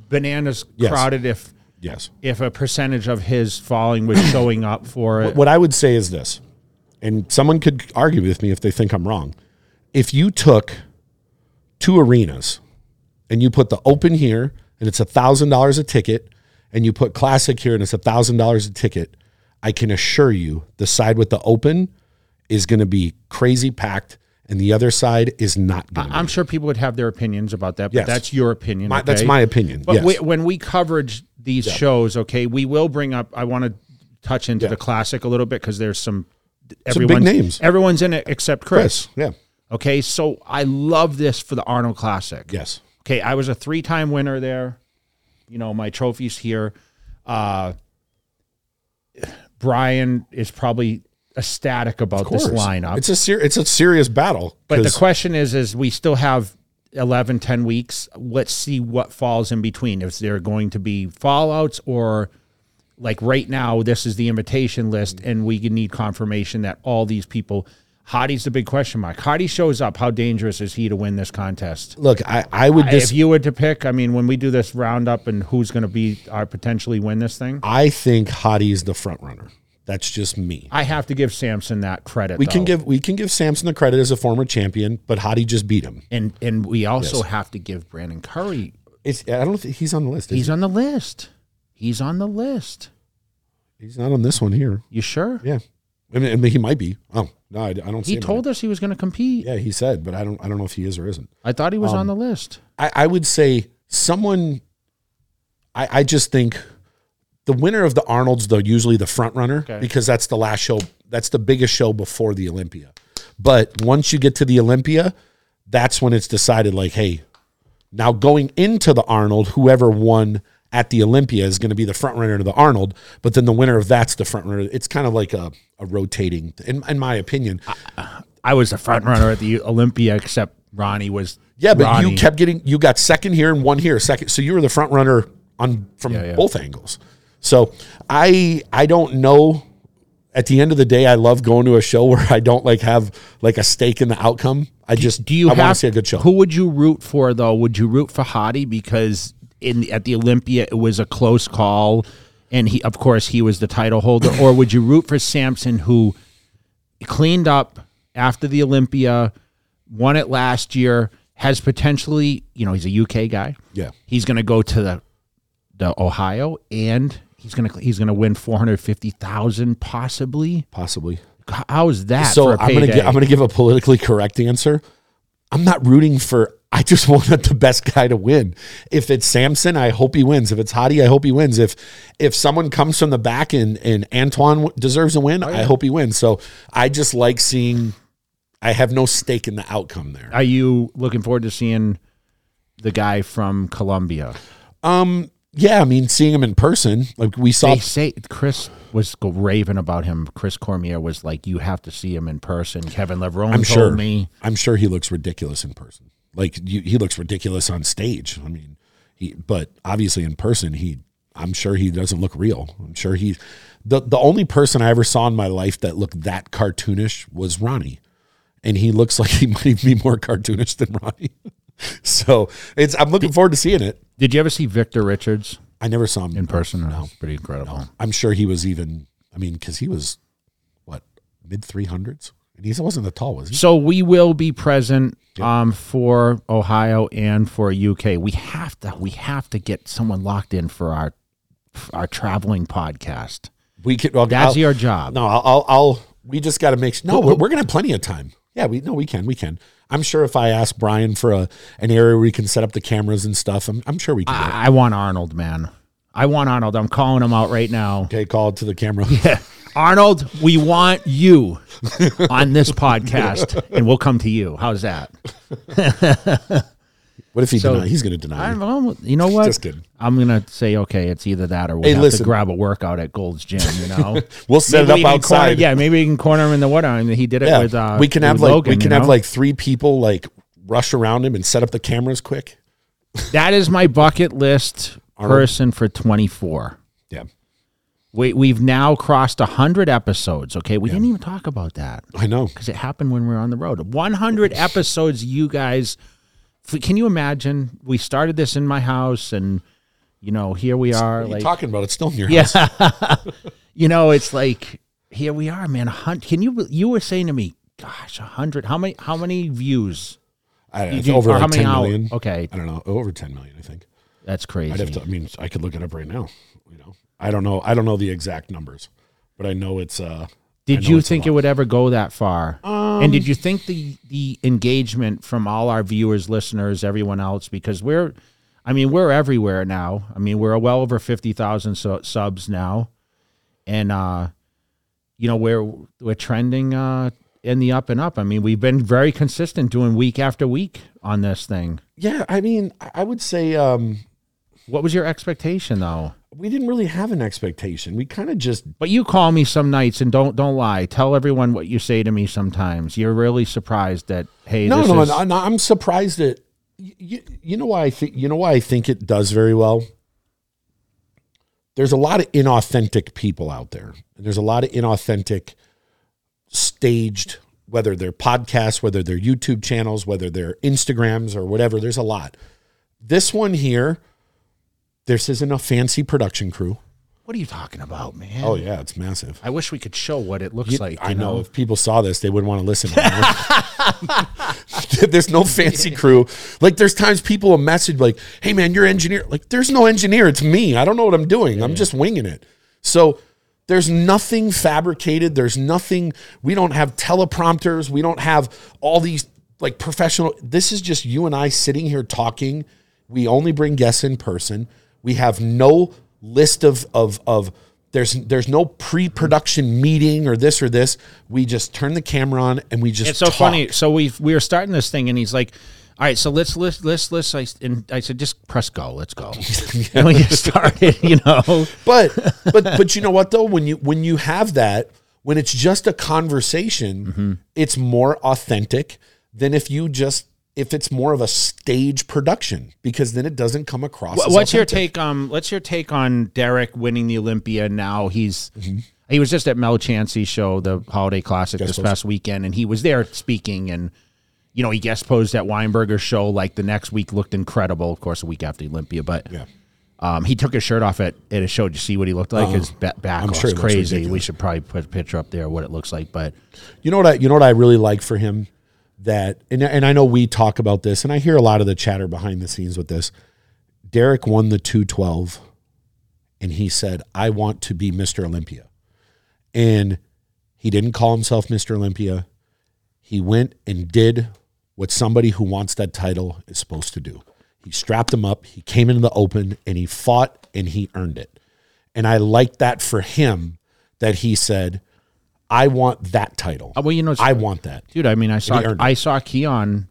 A: bananas
B: Yes.
A: crowded if
B: yes.
A: if a percentage of his following was showing up for it?
B: what i would say is this and someone could argue with me if they think i'm wrong if you took two arenas and you put the open here and it's a thousand dollars a ticket and you put classic here and it's a thousand dollars a ticket i can assure you the side with the open is going to be crazy packed and the other side is not going to
A: I'm sure people would have their opinions about that, but
B: Yes.
A: that's your opinion.
B: My- that's my opinion,
A: But
B: yes.
A: we, when we coverage these shows, okay, we will bring up. I want to touch into the classic a little bit because there's some
B: big
A: everyone's
B: names.
A: Everyone's in it except Chris.
B: chris yeah
A: Okay, so I love this for the Arnold Classic.
B: yes
A: Okay, I was a three-time winner there. You know, my trophies here. Uh, Brian is probably ecstatic about this lineup.
B: it's a ser- it's a serious battle
A: But the question is, is we still have 11, 10 weeks. Let's see what falls in between. If there are going to be fallouts or like right now, this is the invitation list mm-hmm. and we need confirmation that all these people, Hadi's the big question mark. Hadi shows up. How dangerous is he to win this contest?
B: look i i would
A: if
B: dis-
A: you were to pick, I mean, when we do this roundup and who's going to be our potentially win this thing,
B: i think Hadi's the front runner that's just me
A: I have to give Samson that credit.
B: We can give we can give Samson the credit as a former champion, but Hadi just beat him.
A: and and we also have to give Brandon Curry.
B: It's I don't think he's on the list. is
A: He's
B: he?
A: on the list. He's on the list.
B: he's not on this one here.
A: You sure?
B: Yeah, I mean, I mean, he might be. Oh no, I, I don't. See
A: He told us he was going to compete.
B: Yeah, he said, but I don't. I don't know if he is or isn't.
A: I thought he was
B: Um,
A: on the list.
B: I, I would say someone. I I just think the winner of the Arnold's though usually the front runner
A: Okay.
B: because that's the last show. That's the biggest show before the Olympia. But once you get to the Olympia, that's when it's decided. Like, hey, now going into the Arnold, whoever won at the Olympia is going to be the front runner to the Arnold. But then the winner of that's the front runner. It's kind of like a, a rotating, in, in my opinion.
A: I was the front runner at the Olympia, except Ronnie was.
B: Yeah, but
A: Ronnie.
B: you kept getting you got second here and one here, second. So you were the front runner on from
A: yeah.
B: both angles. So I I don't know. At the end of the day, I love going to a show where I don't like have like a stake in the outcome. I just
A: Do you
B: I want
A: have
B: to see a good show.
A: Who would you root for though? Would you root for Hadi because in at the Olympia it was a close call, and he of course he was the title holder, or would you root for Samson who cleaned up after the Olympia, won it last year, has potentially you know he's a UK guy.
B: Yeah.
A: he's going to go to the the Ohio, and he's gonna he's gonna win four hundred fifty thousand possibly.
B: Possibly.
A: How is that?
B: So
A: for a
B: I'm gonna gi- I'm gonna give a politically correct answer. I'm not rooting for. I just want the best guy to win. If it's Samson, I hope he wins. If it's Hadi, I hope he wins. If if someone comes from the back and and Antoine deserves a win, I hope he wins. So I just like seeing. I have no stake in the outcome there.
A: Are you looking forward to seeing the guy from Colombia?
B: Um. Yeah, I mean, seeing him in person, like we saw.
A: They say Chris was raving about him. Chris Cormier was like, "You have to see him in person." Kevin Levrone
B: I'm
A: told
B: sure.
A: me.
B: I'm sure he looks ridiculous in person. Like you, he looks ridiculous on stage. I mean, he, but obviously in person, he. I'm sure he doesn't look real. I'm sure he. The the only person I ever saw in my life that looked that cartoonish was Ronnie, and he looks like he might be more cartoonish than Ronnie. so it's. I'm looking forward to seeing it.
A: Did you ever see Victor Richards
B: I never saw him
A: in person?
B: No,
A: pretty incredible.
B: I'm sure he was even. I mean, because he was what mid 300s, and he wasn't the tall, was he?
A: So we will be present um, for Ohio and for UK. We have to we have to get someone locked in for our our traveling podcast.
B: We could. Well,
A: That's
B: I'll-
A: your job.
B: No, I'll, I'll, I'll we just got to make no, we're, we're going to have plenty of time. Yeah, we, no, we can, we can. I'm sure if I ask Brian for a, an area where we can set up the cameras and stuff, I'm, I'm sure we can.
A: I, I want Arnold, man. I want Arnold. I'm calling him out right now.
B: Okay, call it to the camera. Yeah.
A: Arnold, we want you on this podcast, and we'll come to you. How's that?
B: What if he
A: So-
B: deny? He's going to deny.
A: I, well, you know what?
B: Just kidding.
A: I'm gonna say okay. It's either that or we'll
B: Hey,
A: have
B: listen.
A: to grab a workout at Gold's Gym. You know,
B: We'll set
A: Maybe
B: it up
A: can corner-
B: outside.
A: yeah, maybe we can corner him in the water. I mean, he did it
B: Yeah,
A: with. Uh,
B: we can have like
A: Logan,
B: we can have
A: know?
B: like three people like rush around him and set up the cameras quick.
A: that is my bucket list Person for 24.
B: Yeah,
A: We we've now crossed 100 episodes. Okay, we didn't even talk about that
B: I know.
A: because it happened when we were on the road. 100 episodes, you guys. Can you imagine? We started this in my house, and you know, here we are.
B: What are you
A: Like,
B: talking about? It's still in your
A: yeah,
B: house.
A: you know, it's like here we are, man. A hun- Can you? You were saying to me, "Gosh, a hundred. How many? How many views?
B: I don't
A: Did you-
B: over like
A: how many
B: 10
A: hours? Okay,
B: I don't know. Over 10 million, I think.
A: That's crazy.
B: I'd have to. I mean, I could look it up right now. You know, I don't know. I don't know the exact numbers, but I know it's. uh
A: Did you think it would ever go that far? and did you think the the engagement from all our viewers, listeners, everyone else, because we're, I mean, we're everywhere now. I mean, we're well over fifty thousand so, subs now, and uh, you know, we're we're trending uh in the up and up. I mean, we've been very consistent doing week after week on this thing.
B: Yeah, I mean, I- I would say um,
A: What was your expectation though?
B: we didn't really have an expectation. We kind of just
A: But you call me some nights and don't don't lie. Tell everyone what you say to me sometimes. You're really surprised that hey,
B: no,
A: this
B: no,
A: is,
B: no, no. I'm surprised that you, you know why I think you know why I think it does very well. There's a lot of inauthentic people out there, and there's a lot of inauthentic staged, whether they're podcasts, whether they're YouTube channels, whether they're Instagrams or whatever. There's a lot. This one here, this isn't a fancy production crew.
A: What are you talking about, man?
B: Oh yeah, it's massive.
A: I wish we could show what it looks
B: You-
A: like.
B: I
A: you
B: know. if people saw this, they wouldn't want to listen. there's no fancy crew. Like there's times people will message like, "Hey man, you're engineer." Like there's no engineer. It's me. I don't know what I'm doing. I'm just winging it. So there's nothing fabricated. There's nothing. We don't have teleprompters. We don't have all these like professional. This is just you and I sitting here talking. We only bring guests in person. We have no list of of of there's there's no pre-production meeting or this or this. We just turn the camera on and we just
A: It's so
B: talk.
A: funny. So we we were starting this thing, and he's like, "All right, so let's let's let's let's." I, and I said, "Just press go. Let's go." and we get started. You know,
B: But but but you know what though when you when you have that when it's just a conversation,
A: Mm-hmm.
B: it's more authentic than if you just if it's more of a stage production because then it doesn't come across. as
A: what's your take? Um, what's your take on Derek winning the Olympia? Now he's
B: Mm-hmm.
A: he was just at Mel Chancey's show, the Holiday Classic, this
B: post.
A: past weekend, and he was there speaking and. You know, he guest posed at Weinberger's show. Like the next week, looked incredible. Of course, a week after Olympia, but
B: Yeah.
A: Um, he took his shirt off at, at a show. Did you see what he looked like? His back
B: I'm
A: was
B: sure
A: crazy. We should probably put a picture up there of what it looks like. But
B: You know what I you know what I really like for him that and and I know we talk about this and I hear a lot of the chatter behind the scenes with this. Derek won the 212 and he said, I want to be Mr. Olympia. And he didn't call himself Mr. Olympia. He went and did what somebody who wants that title is supposed to do. He strapped him up, he came into the open, and he fought and he earned it. And I like that for him that he said, I want that title.
A: Uh, well, you know,
B: I want that.
A: dude. I mean, I saw. I saw Keone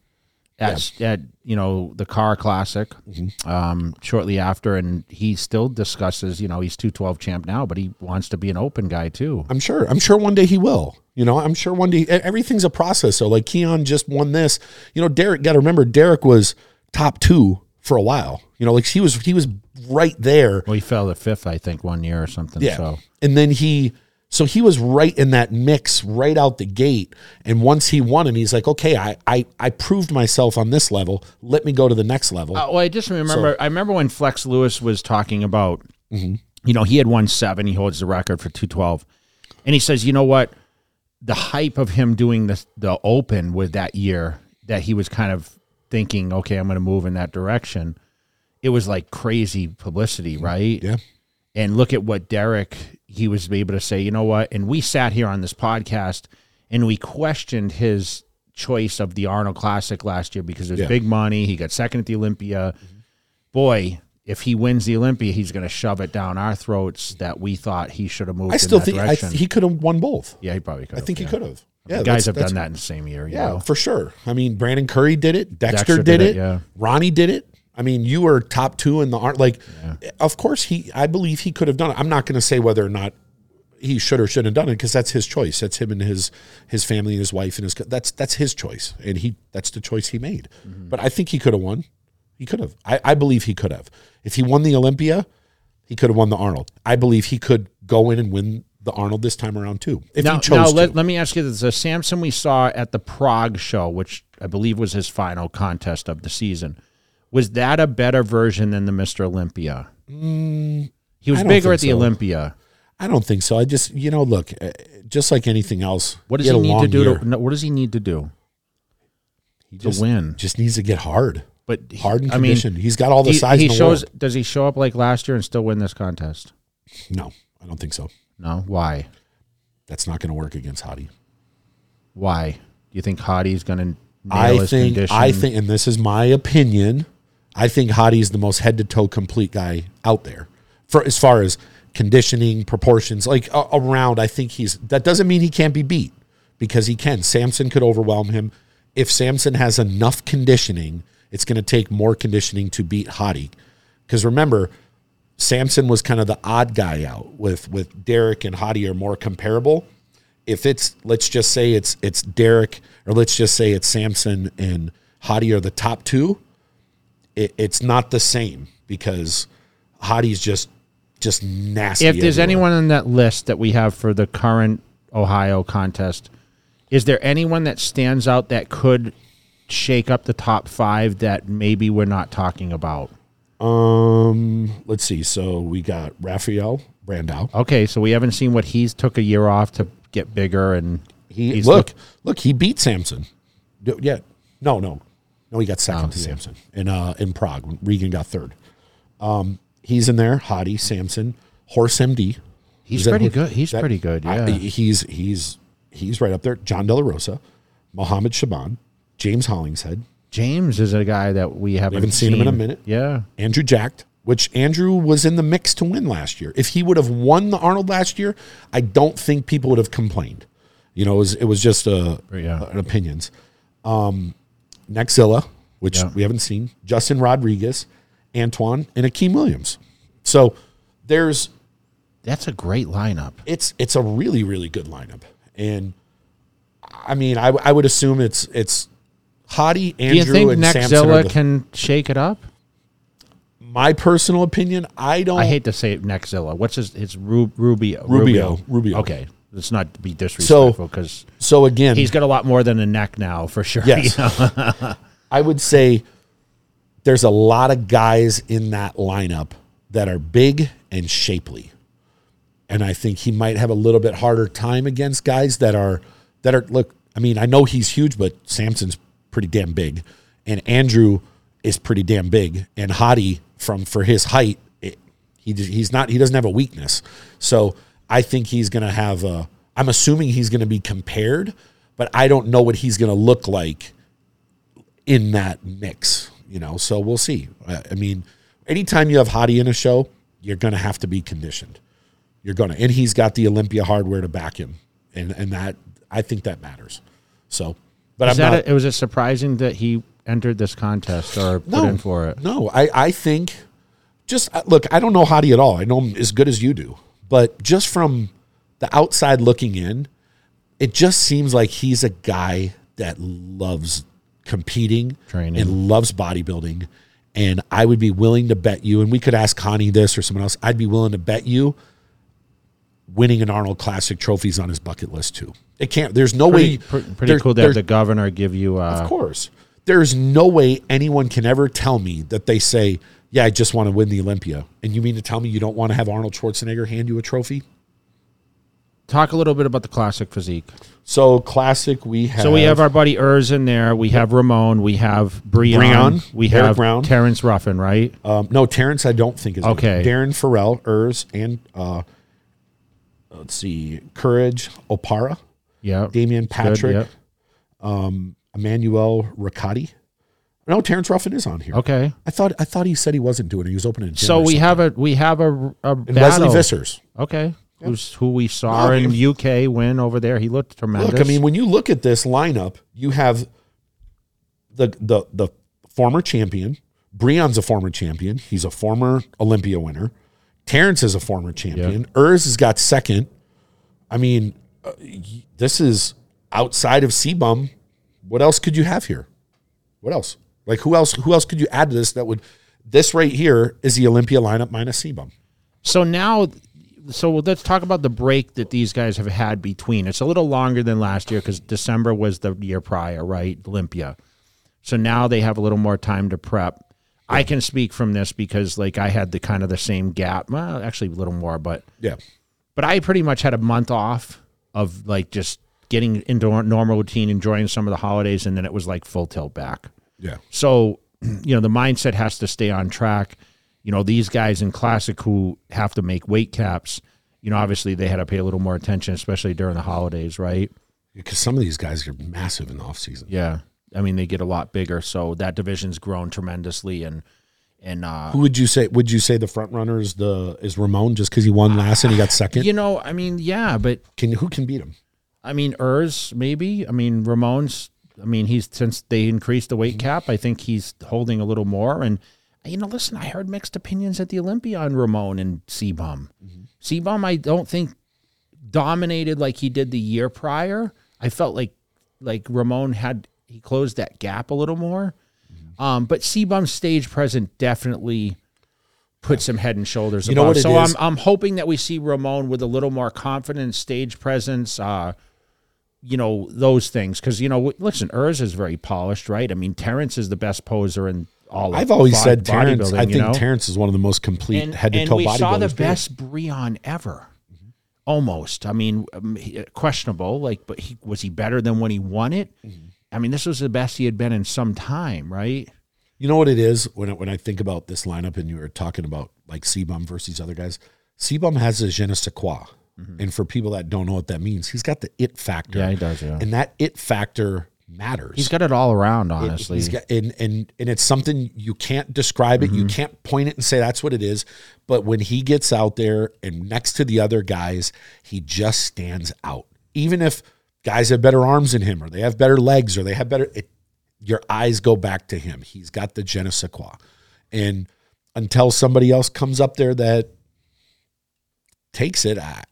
A: at at you know the car classic
B: Mm-hmm.
A: um, shortly after, and he still discusses. You know, he's two twelve champ now, but he wants to be an open guy too.
B: I'm sure. I'm sure one day he will. You know, I'm sure one day everything's a process. So like Keone just won this. You know, Derek got to remember Derek was top two for a while. You know, like he was he was right there.
A: Well, he fell to fifth, I think, one year or something.
B: Yeah.
A: So
B: And then he so he was right in that mix right out the gate. And once he won and he's like, okay, I I, I proved myself on this level. Let me go to the next level.
A: Uh, well, I just remember. I remember when Flex Lewis was talking about. You know, he had won seven. He holds the record for two twelve, and he says, you know what, the hype of him doing the the Open with that year that he was kind of thinking, okay, I'm going to move in that direction. It was like crazy publicity, right?
B: yeah.
A: And look at what Derek he was able to say. You know what? And we sat here on this podcast and we questioned his choice of the Arnold Classic last year because it was
B: Yeah.
A: big money. He got second at the Olympia. Boy, if he wins the Olympia, he's going to shove it down our throats that we thought he should have moved.
B: I still
A: in that
B: think I,
A: direction.
B: he could have won both.
A: yeah, he probably could.
B: I think he could have. Yeah,
A: guys have done that in the same year. You
B: Yeah,
A: know?
B: for sure. I mean, Brandon Curry did it. Dexter,
A: Dexter
B: did,
A: did
B: it.
A: it, yeah.
B: Ronnie did it. I mean, you were top two in the art. Like, of course, he. I believe he could have done it. I'm not going to say whether or not he should or shouldn't have done it because that's his choice. That's him and his his family and his wife and his. That's that's his choice, and he that's the choice he made.
A: Mm-hmm.
B: But I think he could have won. He could have. I, I believe he could have. If he won the Olympia, he could have won the Arnold. I believe he could go in and win the Arnold this time around too. If
A: now,
B: he chose
A: now
B: to.
A: let, let me ask you this: the Samson we saw at the Prague show, which I believe was his final contest of the season, was that a better version than the Mr. Olympia? he was
B: Mm, I don't
A: bigger at the
B: so.
A: Olympia.
B: I don't think so. I just, you know, look, uh, just like anything else.
A: What does he need to do
B: year.
A: to? No, what does he need to do
B: He
A: to
B: just,
A: win?
B: Just needs to get hard,
A: But he-
B: hard and
A: I mean,
B: conditioned. He's got all the
A: he,
B: size.
A: he
B: the
A: shows.
B: world.
A: Does he show up like last year and still win this contest?
B: No, I don't think so.
A: No. Why?
B: That's not going to work against Hadi.
A: Why? Do you think Hadi's going to nail
B: I
A: his
B: think.
A: condition?
B: I think, and this is my opinion. I think Hadi's the most head to toe complete guy out there, for as far as conditioning, proportions, like a around. I think he's. That doesn't mean he can't be beat because he can. Samson could overwhelm him. If Samson has enough conditioning, it's going to take more conditioning to beat Hadi. Because remember, Samson was kind of the odd guy out with with Derek and Hadi are more comparable. If it's let's just say it's it's Derek or let's just say it's Samson and Hadi are the top two, it, it's not the same because Hadi's just just nasty.
A: if there's
B: everywhere.
A: anyone on that list that we have for the current Ohio contest, is there anyone that stands out that could shake up the top five that maybe we're not talking about?
B: um, let's see. So we got Raphael Brandau.
A: Okay, so we haven't seen what he's took a year off to get bigger, and
B: He
A: he's
B: look look he beat Samson. Yeah, no no no he got second
A: Oh,
B: to
A: yeah.
B: Samson in uh in Prague. Regan got third. Um, he's in there. Hadi Samson Horse MD.
A: he's pretty
B: who-
A: good. He's
B: that-
A: pretty good.
B: I-
A: Yeah,
B: he's he's he's right up there. John De La Rosa, Mohammed Shaban, James Hollingshead,
A: James is a guy that we haven't,
B: haven't seen him in a minute.
A: Yeah,
B: Andrew Jacked, which Andrew was in the mix to win last year. If he would have won the Arnold last year, I don't think people would have complained. You know, it was, it was just a,
A: Yeah.
B: an opinions. Um, Nexzilla, which
A: Yeah.
B: we haven't seen, Justin Rodriguez, Antoine, and Akim Williams. So there's
A: that's a great lineup.
B: it's it's a really really good lineup, and I mean I, I would assume it's it's Hadi,
A: Do you
B: Andrew,
A: think
B: the-
A: can shake it up?
B: my personal opinion, I don't.
A: I hate to say it, Nexzilla. What's his? It's Ru- Rubio.
B: Rubio. Rubio.
A: Okay, let's not be disrespectful because
B: So again,
A: he's got a lot more than a neck now for sure.
B: Yes.
A: you know?
B: I would say there's a lot of guys in that lineup that are big and shapely. And I think he might have a little bit harder time against guys that are that are look, I mean, I know he's huge, but Samson's pretty damn big. And Andrew is pretty damn big. And Hadi from for his height, it, He he's not. He doesn't have a weakness. So I think he's going to have. A, I'm assuming he's going to be compared, but I don't know what he's going to look like in that mix. You know, so we'll see. I, I mean, anytime you have Hadi in a show, you're going to have to be conditioned. You're going to, and he's got the Olympia hardware to back him, and and that I think that matters. So, but
A: Is
B: I'm
A: that
B: not.
A: a, was it surprising that he entered this contest or put in for it?
B: No, I, I think just uh, look, I don't know Hadi at all. I know him as good as you do. But just from the outside looking in, it just seems like he's a guy that loves competing
A: Training.
B: and loves bodybuilding. And I would be willing to bet you, and we could ask Connie this or someone else, I'd be willing to bet you winning an Arnold Classic trophies on his bucket list too. It can't, there's no
A: Pretty,
B: way.
A: pr- pretty
B: there-
A: cool to have the governor give you. Uh,
B: of course. There's no way anyone can ever tell me that they say, Yeah, I just want to win the Olympia. And you mean to tell me you don't want to have Arnold Schwarzenegger hand you a trophy?
A: talk a little bit about the classic physique.
B: So classic, we have
A: So we have our buddy Urs in there. We have Ramon. We have Breon.
B: Breon,
A: we
B: Eric
A: have
B: Brown.
A: Terrence Ruffin, right?
B: um, no Terrence. I don't think is it.
A: Okay.
B: Darren Farrell, Urs, and uh, let's see, Courage Opara,
A: Yeah.
B: Damian Patrick,
A: yep.
B: Emmanuel Riccati. No, Terrence Ruffin is on here.
A: Okay.
B: I thought I thought he said he wasn't doing it. He was opening a.
A: So we
B: something.
A: have a we have a, a.
B: Vissers.
A: Okay. Who's who we saw
B: No, I
A: in
B: mean-
A: UK win over there. He looked tremendous.
B: Look, I mean, when you look at this lineup, you have the the the former champion. Breon's a former champion. He's a former Olympia winner. Terrence is a former champion. Urs has got second. I mean, uh, this is outside of CBum. What else could you have here? What else? Like who else? Who else could you add to this that would? This right here is the Olympia lineup minus CBum.
A: So now, so let's talk about the break that these guys have had between. It's a little longer than last year because December was the year prior, right? Olympia. So now they have a little more time to prep. I can speak from this because, like, I had the kind of the same gap. Well, actually, a little more, but
B: Yeah.
A: but I pretty much had a month off of like just getting into normal routine, enjoying some of the holidays, and then it was like full tilt back.
B: Yeah.
A: So, you know, the mindset has to stay on track. You know, these guys in classic who have to make weight caps, you know, obviously they had to pay a little more attention, especially during the holidays, right?
B: Because some of these guys are massive in the off season.
A: Yeah. I mean, they get a lot bigger. So that division's grown tremendously. And, and, uh,
B: Who would you say? Would you say the front runner is the is Ramon just because he won last and he got second?
A: you know, I mean, yeah, but
B: Can who can beat him?
A: I mean, Urs, maybe. I mean, Ramon's, I mean, he's, since they increased the weight cap, I think he's holding a little more. And, you know, listen, I heard mixed opinions at the Olympia on Ramon and CBum. CBum, I don't think dominated like he did the year prior. I felt like, like Ramon had, he closed that gap a little more. Um, but CBum's stage present definitely put some head and shoulders
B: You know
A: above.
B: what it
A: so? I'm I'm hoping that we see Ramon with a little more confidence, stage presence. Uh, you know those things because you know listen, Urs is very polished, right? I mean, Terrence is the best poser in all. of
B: I've always
A: bod-
B: said Terrence. I
A: you
B: think
A: know?
B: Terrence is one of the most complete
A: and,
B: head to toe.
A: and
B: toe
A: we
B: bodybuilders.
A: saw the best Breon ever. Almost. I mean, um, he- questionable. Like, but he was he better than when he won it?
B: Mm-hmm.
A: I mean, this was the best he had been in some time, right?
B: You know what it is when I, when I think about this lineup, and you were talking about like CBum versus these other guys. CBum has a je ne sais quoi, and for people that don't know what that means, he's got the it factor.
A: Mm-hmm. Yeah, he does, yeah.
B: and that it factor matters.
A: He's got it all around,
B: It-
A: honestly.
B: he's got, and and and it's something you can't describe it. You
A: Mm-hmm.
B: can't point it and say that's what it is. But when he gets out there and next to the other guys, he just stands out. Even if guys have better arms than him, or they have better legs, or they have better, it, your eyes go back to him. He's got the je ne sais quoi. And until somebody else comes up there that takes it, I,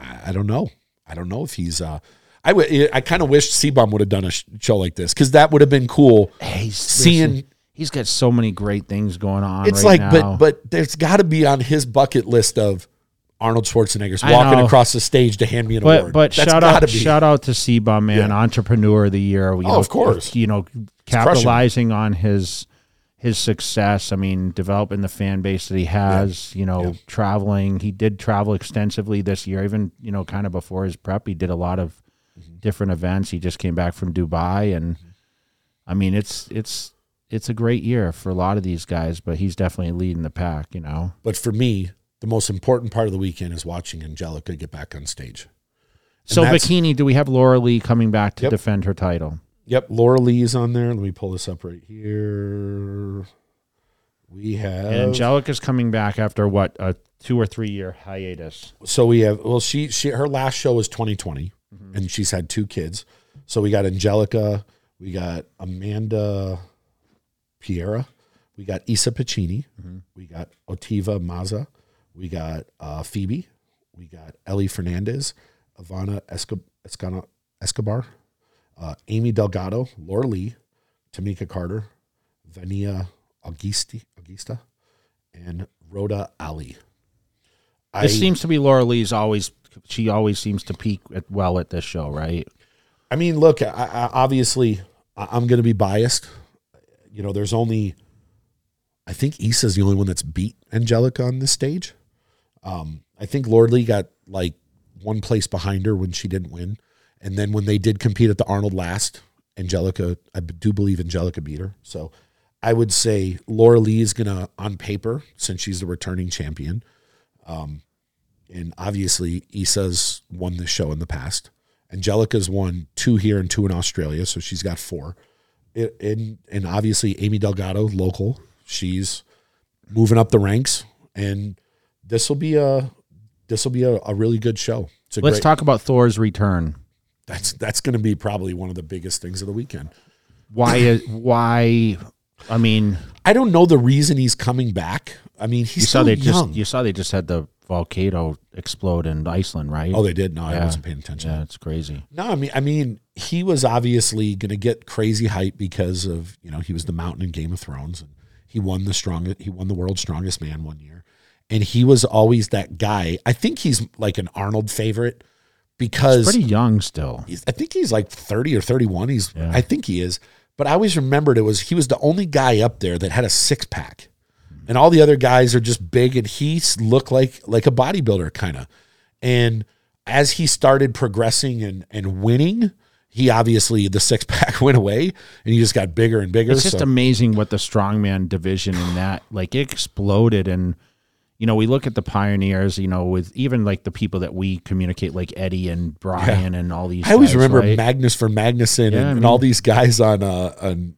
B: I I don't know. I don't know if he's. uh I kind of wish CBum would have done a show like this because that would have been cool.
A: Hey,
B: Seeing-
A: listen, he's got so many great things going on.
B: It's
A: right
B: like,
A: now.
B: but but there's got to be on his bucket list of Arnold Schwarzenegger's walking across the stage to hand me an
A: but
B: award.
A: but
B: That's
A: shout out
B: be.
A: shout out to CBum, man,
B: Yeah.
A: entrepreneur of the year. You
B: Oh,
A: know,
B: of course.
A: You know, capitalizing on his his success. I mean, developing the fan base that he has. You know, traveling. He did travel extensively this year. Even you know, kind of before his prep, he did a lot of
B: Mm-hmm.
A: different events. He just came back from Dubai, and I mean, it's it's it's a great year for a lot of these guys, but he's definitely leading the pack. You know,
B: But for me, the most important part of the weekend is watching Angelica get back on stage. And
A: so bikini. Do we have Laura Lee coming back to
B: Yep.
A: defend her title?
B: Yep, Laura Lee's on there. Let me pull this up right here. We have
A: Angelica's coming back after what a two or three year hiatus.
B: so we have well she she her last show was 2020 and she's had two kids. So we got Angelica, we got Amanda Piera, we got Isa Pacini, we got Otiva Maza, we got uh, Phoebe, we got Ellie Fernandez, Ivana Escob- Escobar, uh, Amy Delgado, Laura Lee, Tamika Carter, Vania Augusti, Augusta, and Rhoda Ali. I,
A: This seems to be Laura Lee's always. She always seems to peak at, well at this show, right?
B: I mean, look, I, I, obviously, I'm going to be biased. You know, there's only, I think Issa's the only one that's beat Angelica on this stage. Um, I think Laura Lordley got like one place behind her when she didn't win. And then when they did compete at the Arnold last, Angelica, I do believe Angelica beat her. So I would say Laura Lee is going to, on paper, since she's the returning champion, um, and obviously Issa's won this show in the past. Angelica's won two here and two in Australia, so she's got four. It, and and obviously Amy Delgado, local, she's moving up the ranks, and this will be a this will be a, a really good show.
A: Let's
B: great,
A: talk about Thor's return.
B: That's that's going to be probably one of the biggest things of the weekend.
A: Why? why? I mean,
B: I don't know the reason he's coming back. I mean, he's
A: you saw they
B: young.
A: just you saw they just had the volcano explode in Iceland, right?
B: oh, they did. No, I wasn't paying attention.
A: yeah, it's crazy.
B: No, I mean, I mean, he was obviously going to get crazy hype because of you know he was the Mountain in Game of Thrones, and he won the strongest. He won the world's strongest man one year, and he was always that guy. I think he's like an Arnold favorite because he's
A: Pretty young still.
B: he's, I think he's like thirty or thirty one. He's
A: Yeah.
B: I think he is, but I always remembered it was he was the only guy up there that had a six pack, and all the other guys are just big, and he looked like like a bodybuilder kind of. And as he started progressing and and winning, he obviously the six pack went away, and he just got bigger and bigger.
A: It's just
B: so-
A: amazing what the strongman division in that like exploded and you know we look at the pioneers you know with even like the people that we communicate like Eddie and Brian and all these
B: I always
A: guys,
B: remember
A: right?
B: Magnus Ver Magnusson
A: Yeah,
B: and,
A: I
B: and all these guys on uh on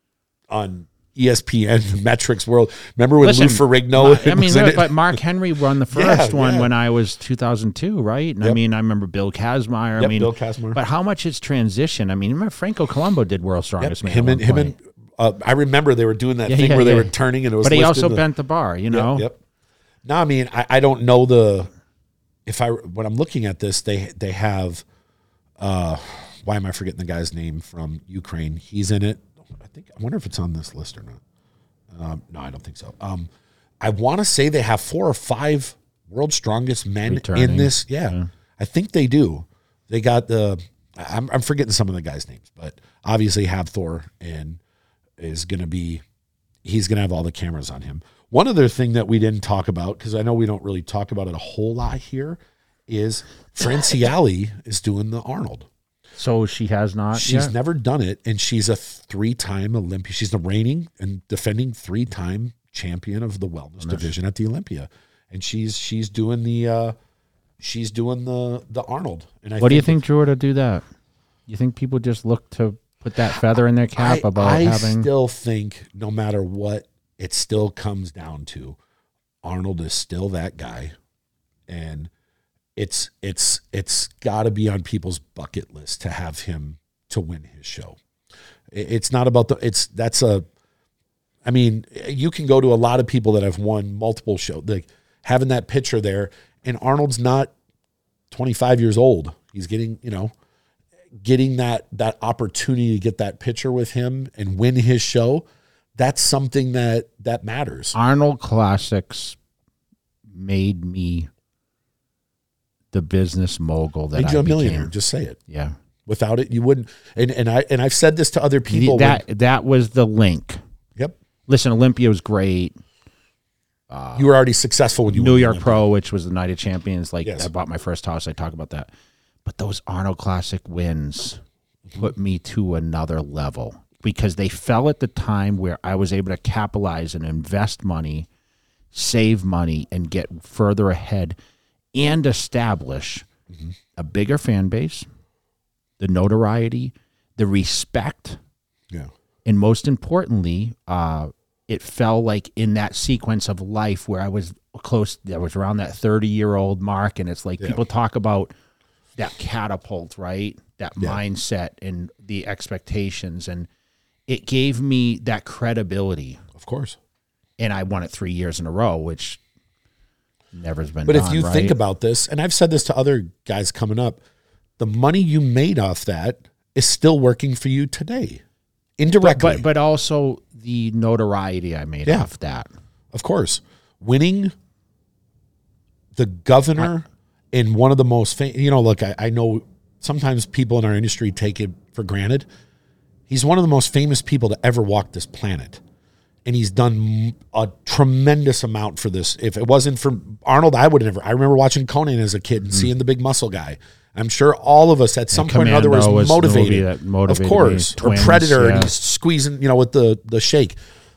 B: on ESPN MET-Rx World. Remember when
A: Listen,
B: Lou Ferrigno?
A: I mean, but Mark Henry won the
B: Yeah,
A: first one
B: yeah.
A: when I was 2002, right? And I mean, I remember Bill Kazmaier. I mean,
B: Bill Kazmaier.
A: But how much it's transition? I mean, remember Franco Columbu did World's Strongest Man.
B: him and
A: one
B: him and uh, I remember they were doing that
A: Yeah,
B: thing
A: yeah,
B: where they were turning and it was.
A: but he also
B: the-
A: bent the bar, you know.
B: Yep, yep. No, I mean I, I don't know the if I when I'm looking at this they they have uh why am I forgetting the guy's name from Ukraine? He's in it. I think I wonder if it's on this list or not. Um, no, I don't think so. Um, I want to say they have four or five world's strongest men in
A: Returning.
B: this. Yeah, I think they do. They got the. I'm, I'm forgetting some of the guys' names, but obviously have Thor and is going to be. He's going to have all the cameras on him. One other thing that we didn't talk about because I know we don't really talk about it a whole lot here is Francielle is doing the Arnold.
A: So she has not.
B: She's
A: yet?
B: never done it, and she's a three-time Olympia. She's the reigning and defending three-time champion of the wellness division at the Olympia, and she's she's doing the uh, she's doing the the Arnold. And I
A: What do you think drew her to do that? You think people just look to put that feather in their cap
B: I,
A: about
B: I
A: having?
B: still think no matter what, it still comes down to Arnold is still that guy, and it's it's it's got to be on people's bucket list to have him to win his show. It's not about the. It's that's a. I mean, you can go to a lot of people that have won multiple shows, like having that picture there, and Arnold's not 25 years old. He's getting, you know, getting that that opportunity to get that picture with him and win his show. That's something that that matters.
A: Arnold Classics made me the business mogul that
B: Made
A: I
B: you a
A: became.
B: millionaire. Just say it.
A: Yeah,
B: Without it, you wouldn't. And and I and I've said this to other people. when-
A: that that was the link.
B: yep.
A: Listen, Olympia was great.
B: You were already successful when you
A: New York
B: Olympic.
A: Pro, which was the Night of Champions. Like
B: Yes.
A: I bought my first house. I talk about that. But those Arnold Classic wins put me to another level. Because they fell at the time where I was able to capitalize and invest money, save money, and get further ahead and establish a bigger fan base, the notoriety, the respect,
B: Yeah.
A: and most importantly, uh, it fell like in that sequence of life where I was close. I was around that thirty-year-old mark, and it's like people talk about that catapult, right? That mindset and the expectations, and it gave me that credibility.
B: Of course.
A: And I won it three years in a row, which never's been.
B: But if
A: done,
B: you think about this, and I've said this to other guys coming up, the money you made off that is still working for you today, indirectly.
A: but but also the notoriety I made
B: Yeah.
A: off that.
B: of course, winning the governor in one of the most, fam- you know, look, I, I know sometimes people in our industry take it for granted. He's one of the most famous people to ever walk this planet. And he's done a tremendous amount for this. If it wasn't for Arnold, I would have never. I remember watching Conan as a kid and hmm. seeing the big muscle guy. I'm sure all of us at some point or another was,
A: was
B: motivated.
A: that motivated
B: of course,
A: Twins,
B: or Predator,
A: yeah.
B: and he's squeezing, you know, with the the shake.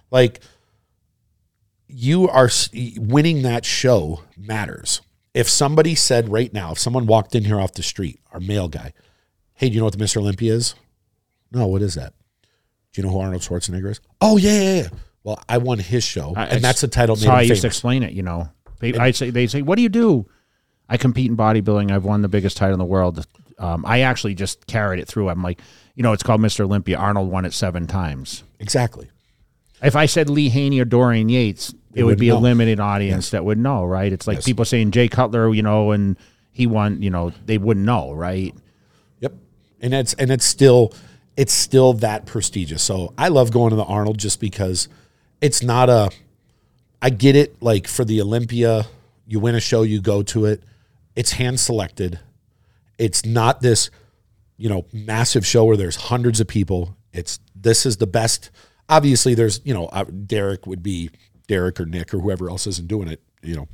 B: Like you are winning that show matters. If somebody said right now, if someone walked in here off the street, our male guy, hey, do you know what the Mr. Olympia is? No, what is that? Do you know who Arnold Schwarzenegger is? Oh yeah, yeah, yeah. Well, I won his show,
A: I-
B: and that's the title.
A: That's how I used to explain it. You know, they, I say they say, "What do you do?" I compete in bodybuilding. I've won the biggest title in the world. Um, I actually just carried it through. I'm like, you know, it's called Mr. Olympia. Arnold won it seven times.
B: Exactly.
A: If I said Lee Haney or Dorian Yates, it would
B: wouldn't
A: be a limited audience that would know, right? It's like
B: Yes.
A: people saying Jay Cutler, you know, and he won. You know, they wouldn't know, right?
B: Yep. And it's and it's still it's still that prestigious. So I love going to the Arnold just because it's not a I get it like for the Olympia, you win a show, you go to it. It's hand selected. It's not this, you know, massive show where there's hundreds of people. It's this is the best. Obviously there's, you know, uh, Derek would be Derek or Nick or whoever else isn't doing it, you know,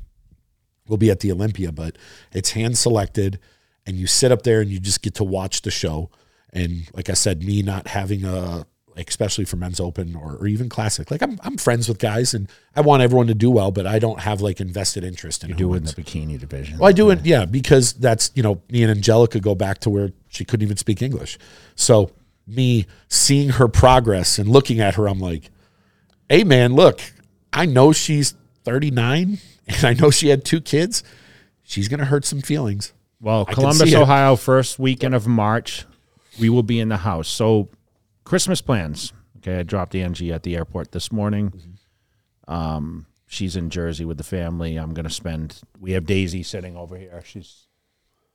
B: will be at the Olympia, but it's hand selected and you sit up there and you just get to watch the show. And like I said, me not having a like especially for men's open or, or even classic, like I'm I'm friends with guys and I want everyone to do well, but I don't have like invested interest in who
A: Do it in the bikini division.
B: Well, I do it, yeah, because that's you know me and Angelica go back to where she couldn't even speak English. So me seeing her progress and looking at her, I'm like, hey man, look, I know she's 39 and I know she had two kids. She's gonna hurt some feelings.
A: Well, Columbus,
B: see it.
A: Ohio, first weekend of March, we will be in the house. So, Christmas plans. Okay, I dropped Angie at the airport this morning.
B: Mm-hmm.
A: Um, she's in Jersey with the family. I'm going to spend. We have Daisy sitting over here. She's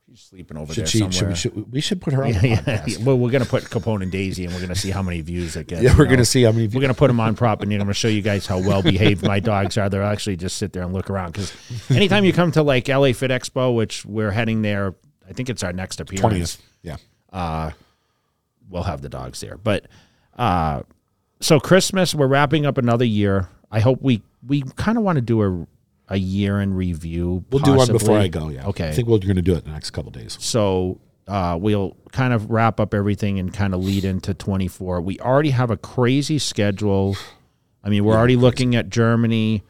A: she's sleeping over
B: Should
A: there
B: she? Should
A: somewhere.
B: we, should, we should put her on.
A: yeah,
B: podcast.
A: yeah. Well, we're going to put Capone and Daisy, and we're going to see how many views it gets.
B: Yeah, we're
A: know?
B: gonna see how many.
A: We're gonna put them on prop, and I'm gonna show you guys how well behaved my dogs are. They'll actually just sit there and look around because anytime you come to like LA Fit Expo, which we're heading there, I think it's our next appearance.
B: twentieth. Yeah.
A: We'll have the dogs there, but uh, so Christmas, we're wrapping up another year. I hope we we kind of want to do a a year in review.
B: We'll do one before. I go. Yeah.
A: Okay.
B: I think we're going to do it in the next couple days.
A: So uh, we'll kind of wrap up everything and kind of lead into 24. We already have a crazy schedule. I mean, we're already looking at Germany,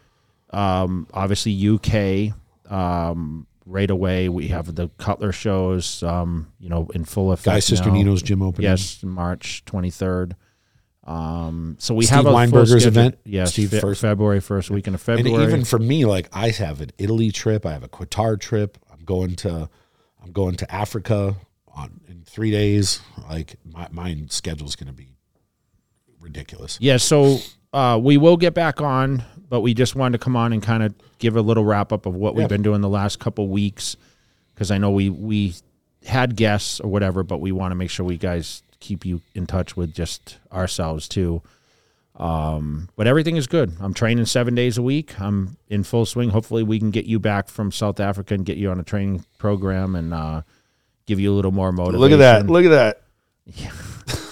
A: um, obviously UK. Um, right away, we have the Cutler shows, um, you know, in full effect.
B: Guy Sister
A: now.
B: Nino's gym opening.
A: Yes, March 23rd. Um, so we
B: Steve
A: have a
B: Weinberger's event?
A: Yes,
B: Steve
A: Fe-
B: first-
A: February first weekend of February.
B: And even for me, like I have an Italy trip, I have a Qatar trip. I'm going to, I'm going to Africa on in three days. Like my my schedule's going to be ridiculous.
A: Yeah, so uh, we will get back on, but we just wanted to come on and kind of give a little wrap up of what
B: Yeah.
A: we've been doing the last couple weeks because I know we we had guests or whatever, but we want to make sure we guys keep you in touch with just ourselves too. Um, but everything is good. I'm training seven days a week. I'm in full swing. Hopefully, we can get you back from South Africa and get you on a training program and uh, give you a little more motivation. Look at that.
B: Look at that.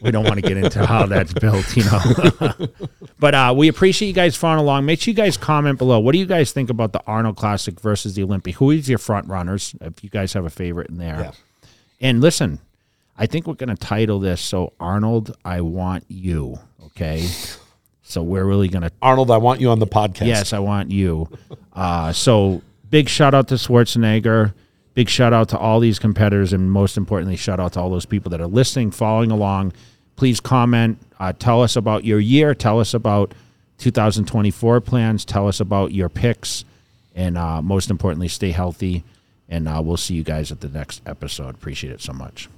A: We don't want to get into how that's built, you know. but uh, we appreciate you guys following along. Make sure you guys comment below. What do you guys think about the Arnold Classic versus the Olympia? Who is your front runners? If you guys have a favorite in there.
B: Yeah.
A: And listen, I think we're going to title this so Arnold, I want you. Okay. So we're really going to
B: Arnold, I want you on the podcast.
A: Yes, I want you. Uh, so big shout out to Schwarzenegger. Big shout out to all these competitors, and most importantly, shout out to all those people that are listening, following along. Please comment. Uh, tell us about your year. Tell us about 2024 plans. Tell us about your picks, and uh, most importantly, stay healthy. And uh, we'll see you guys at the next episode. Appreciate it so much.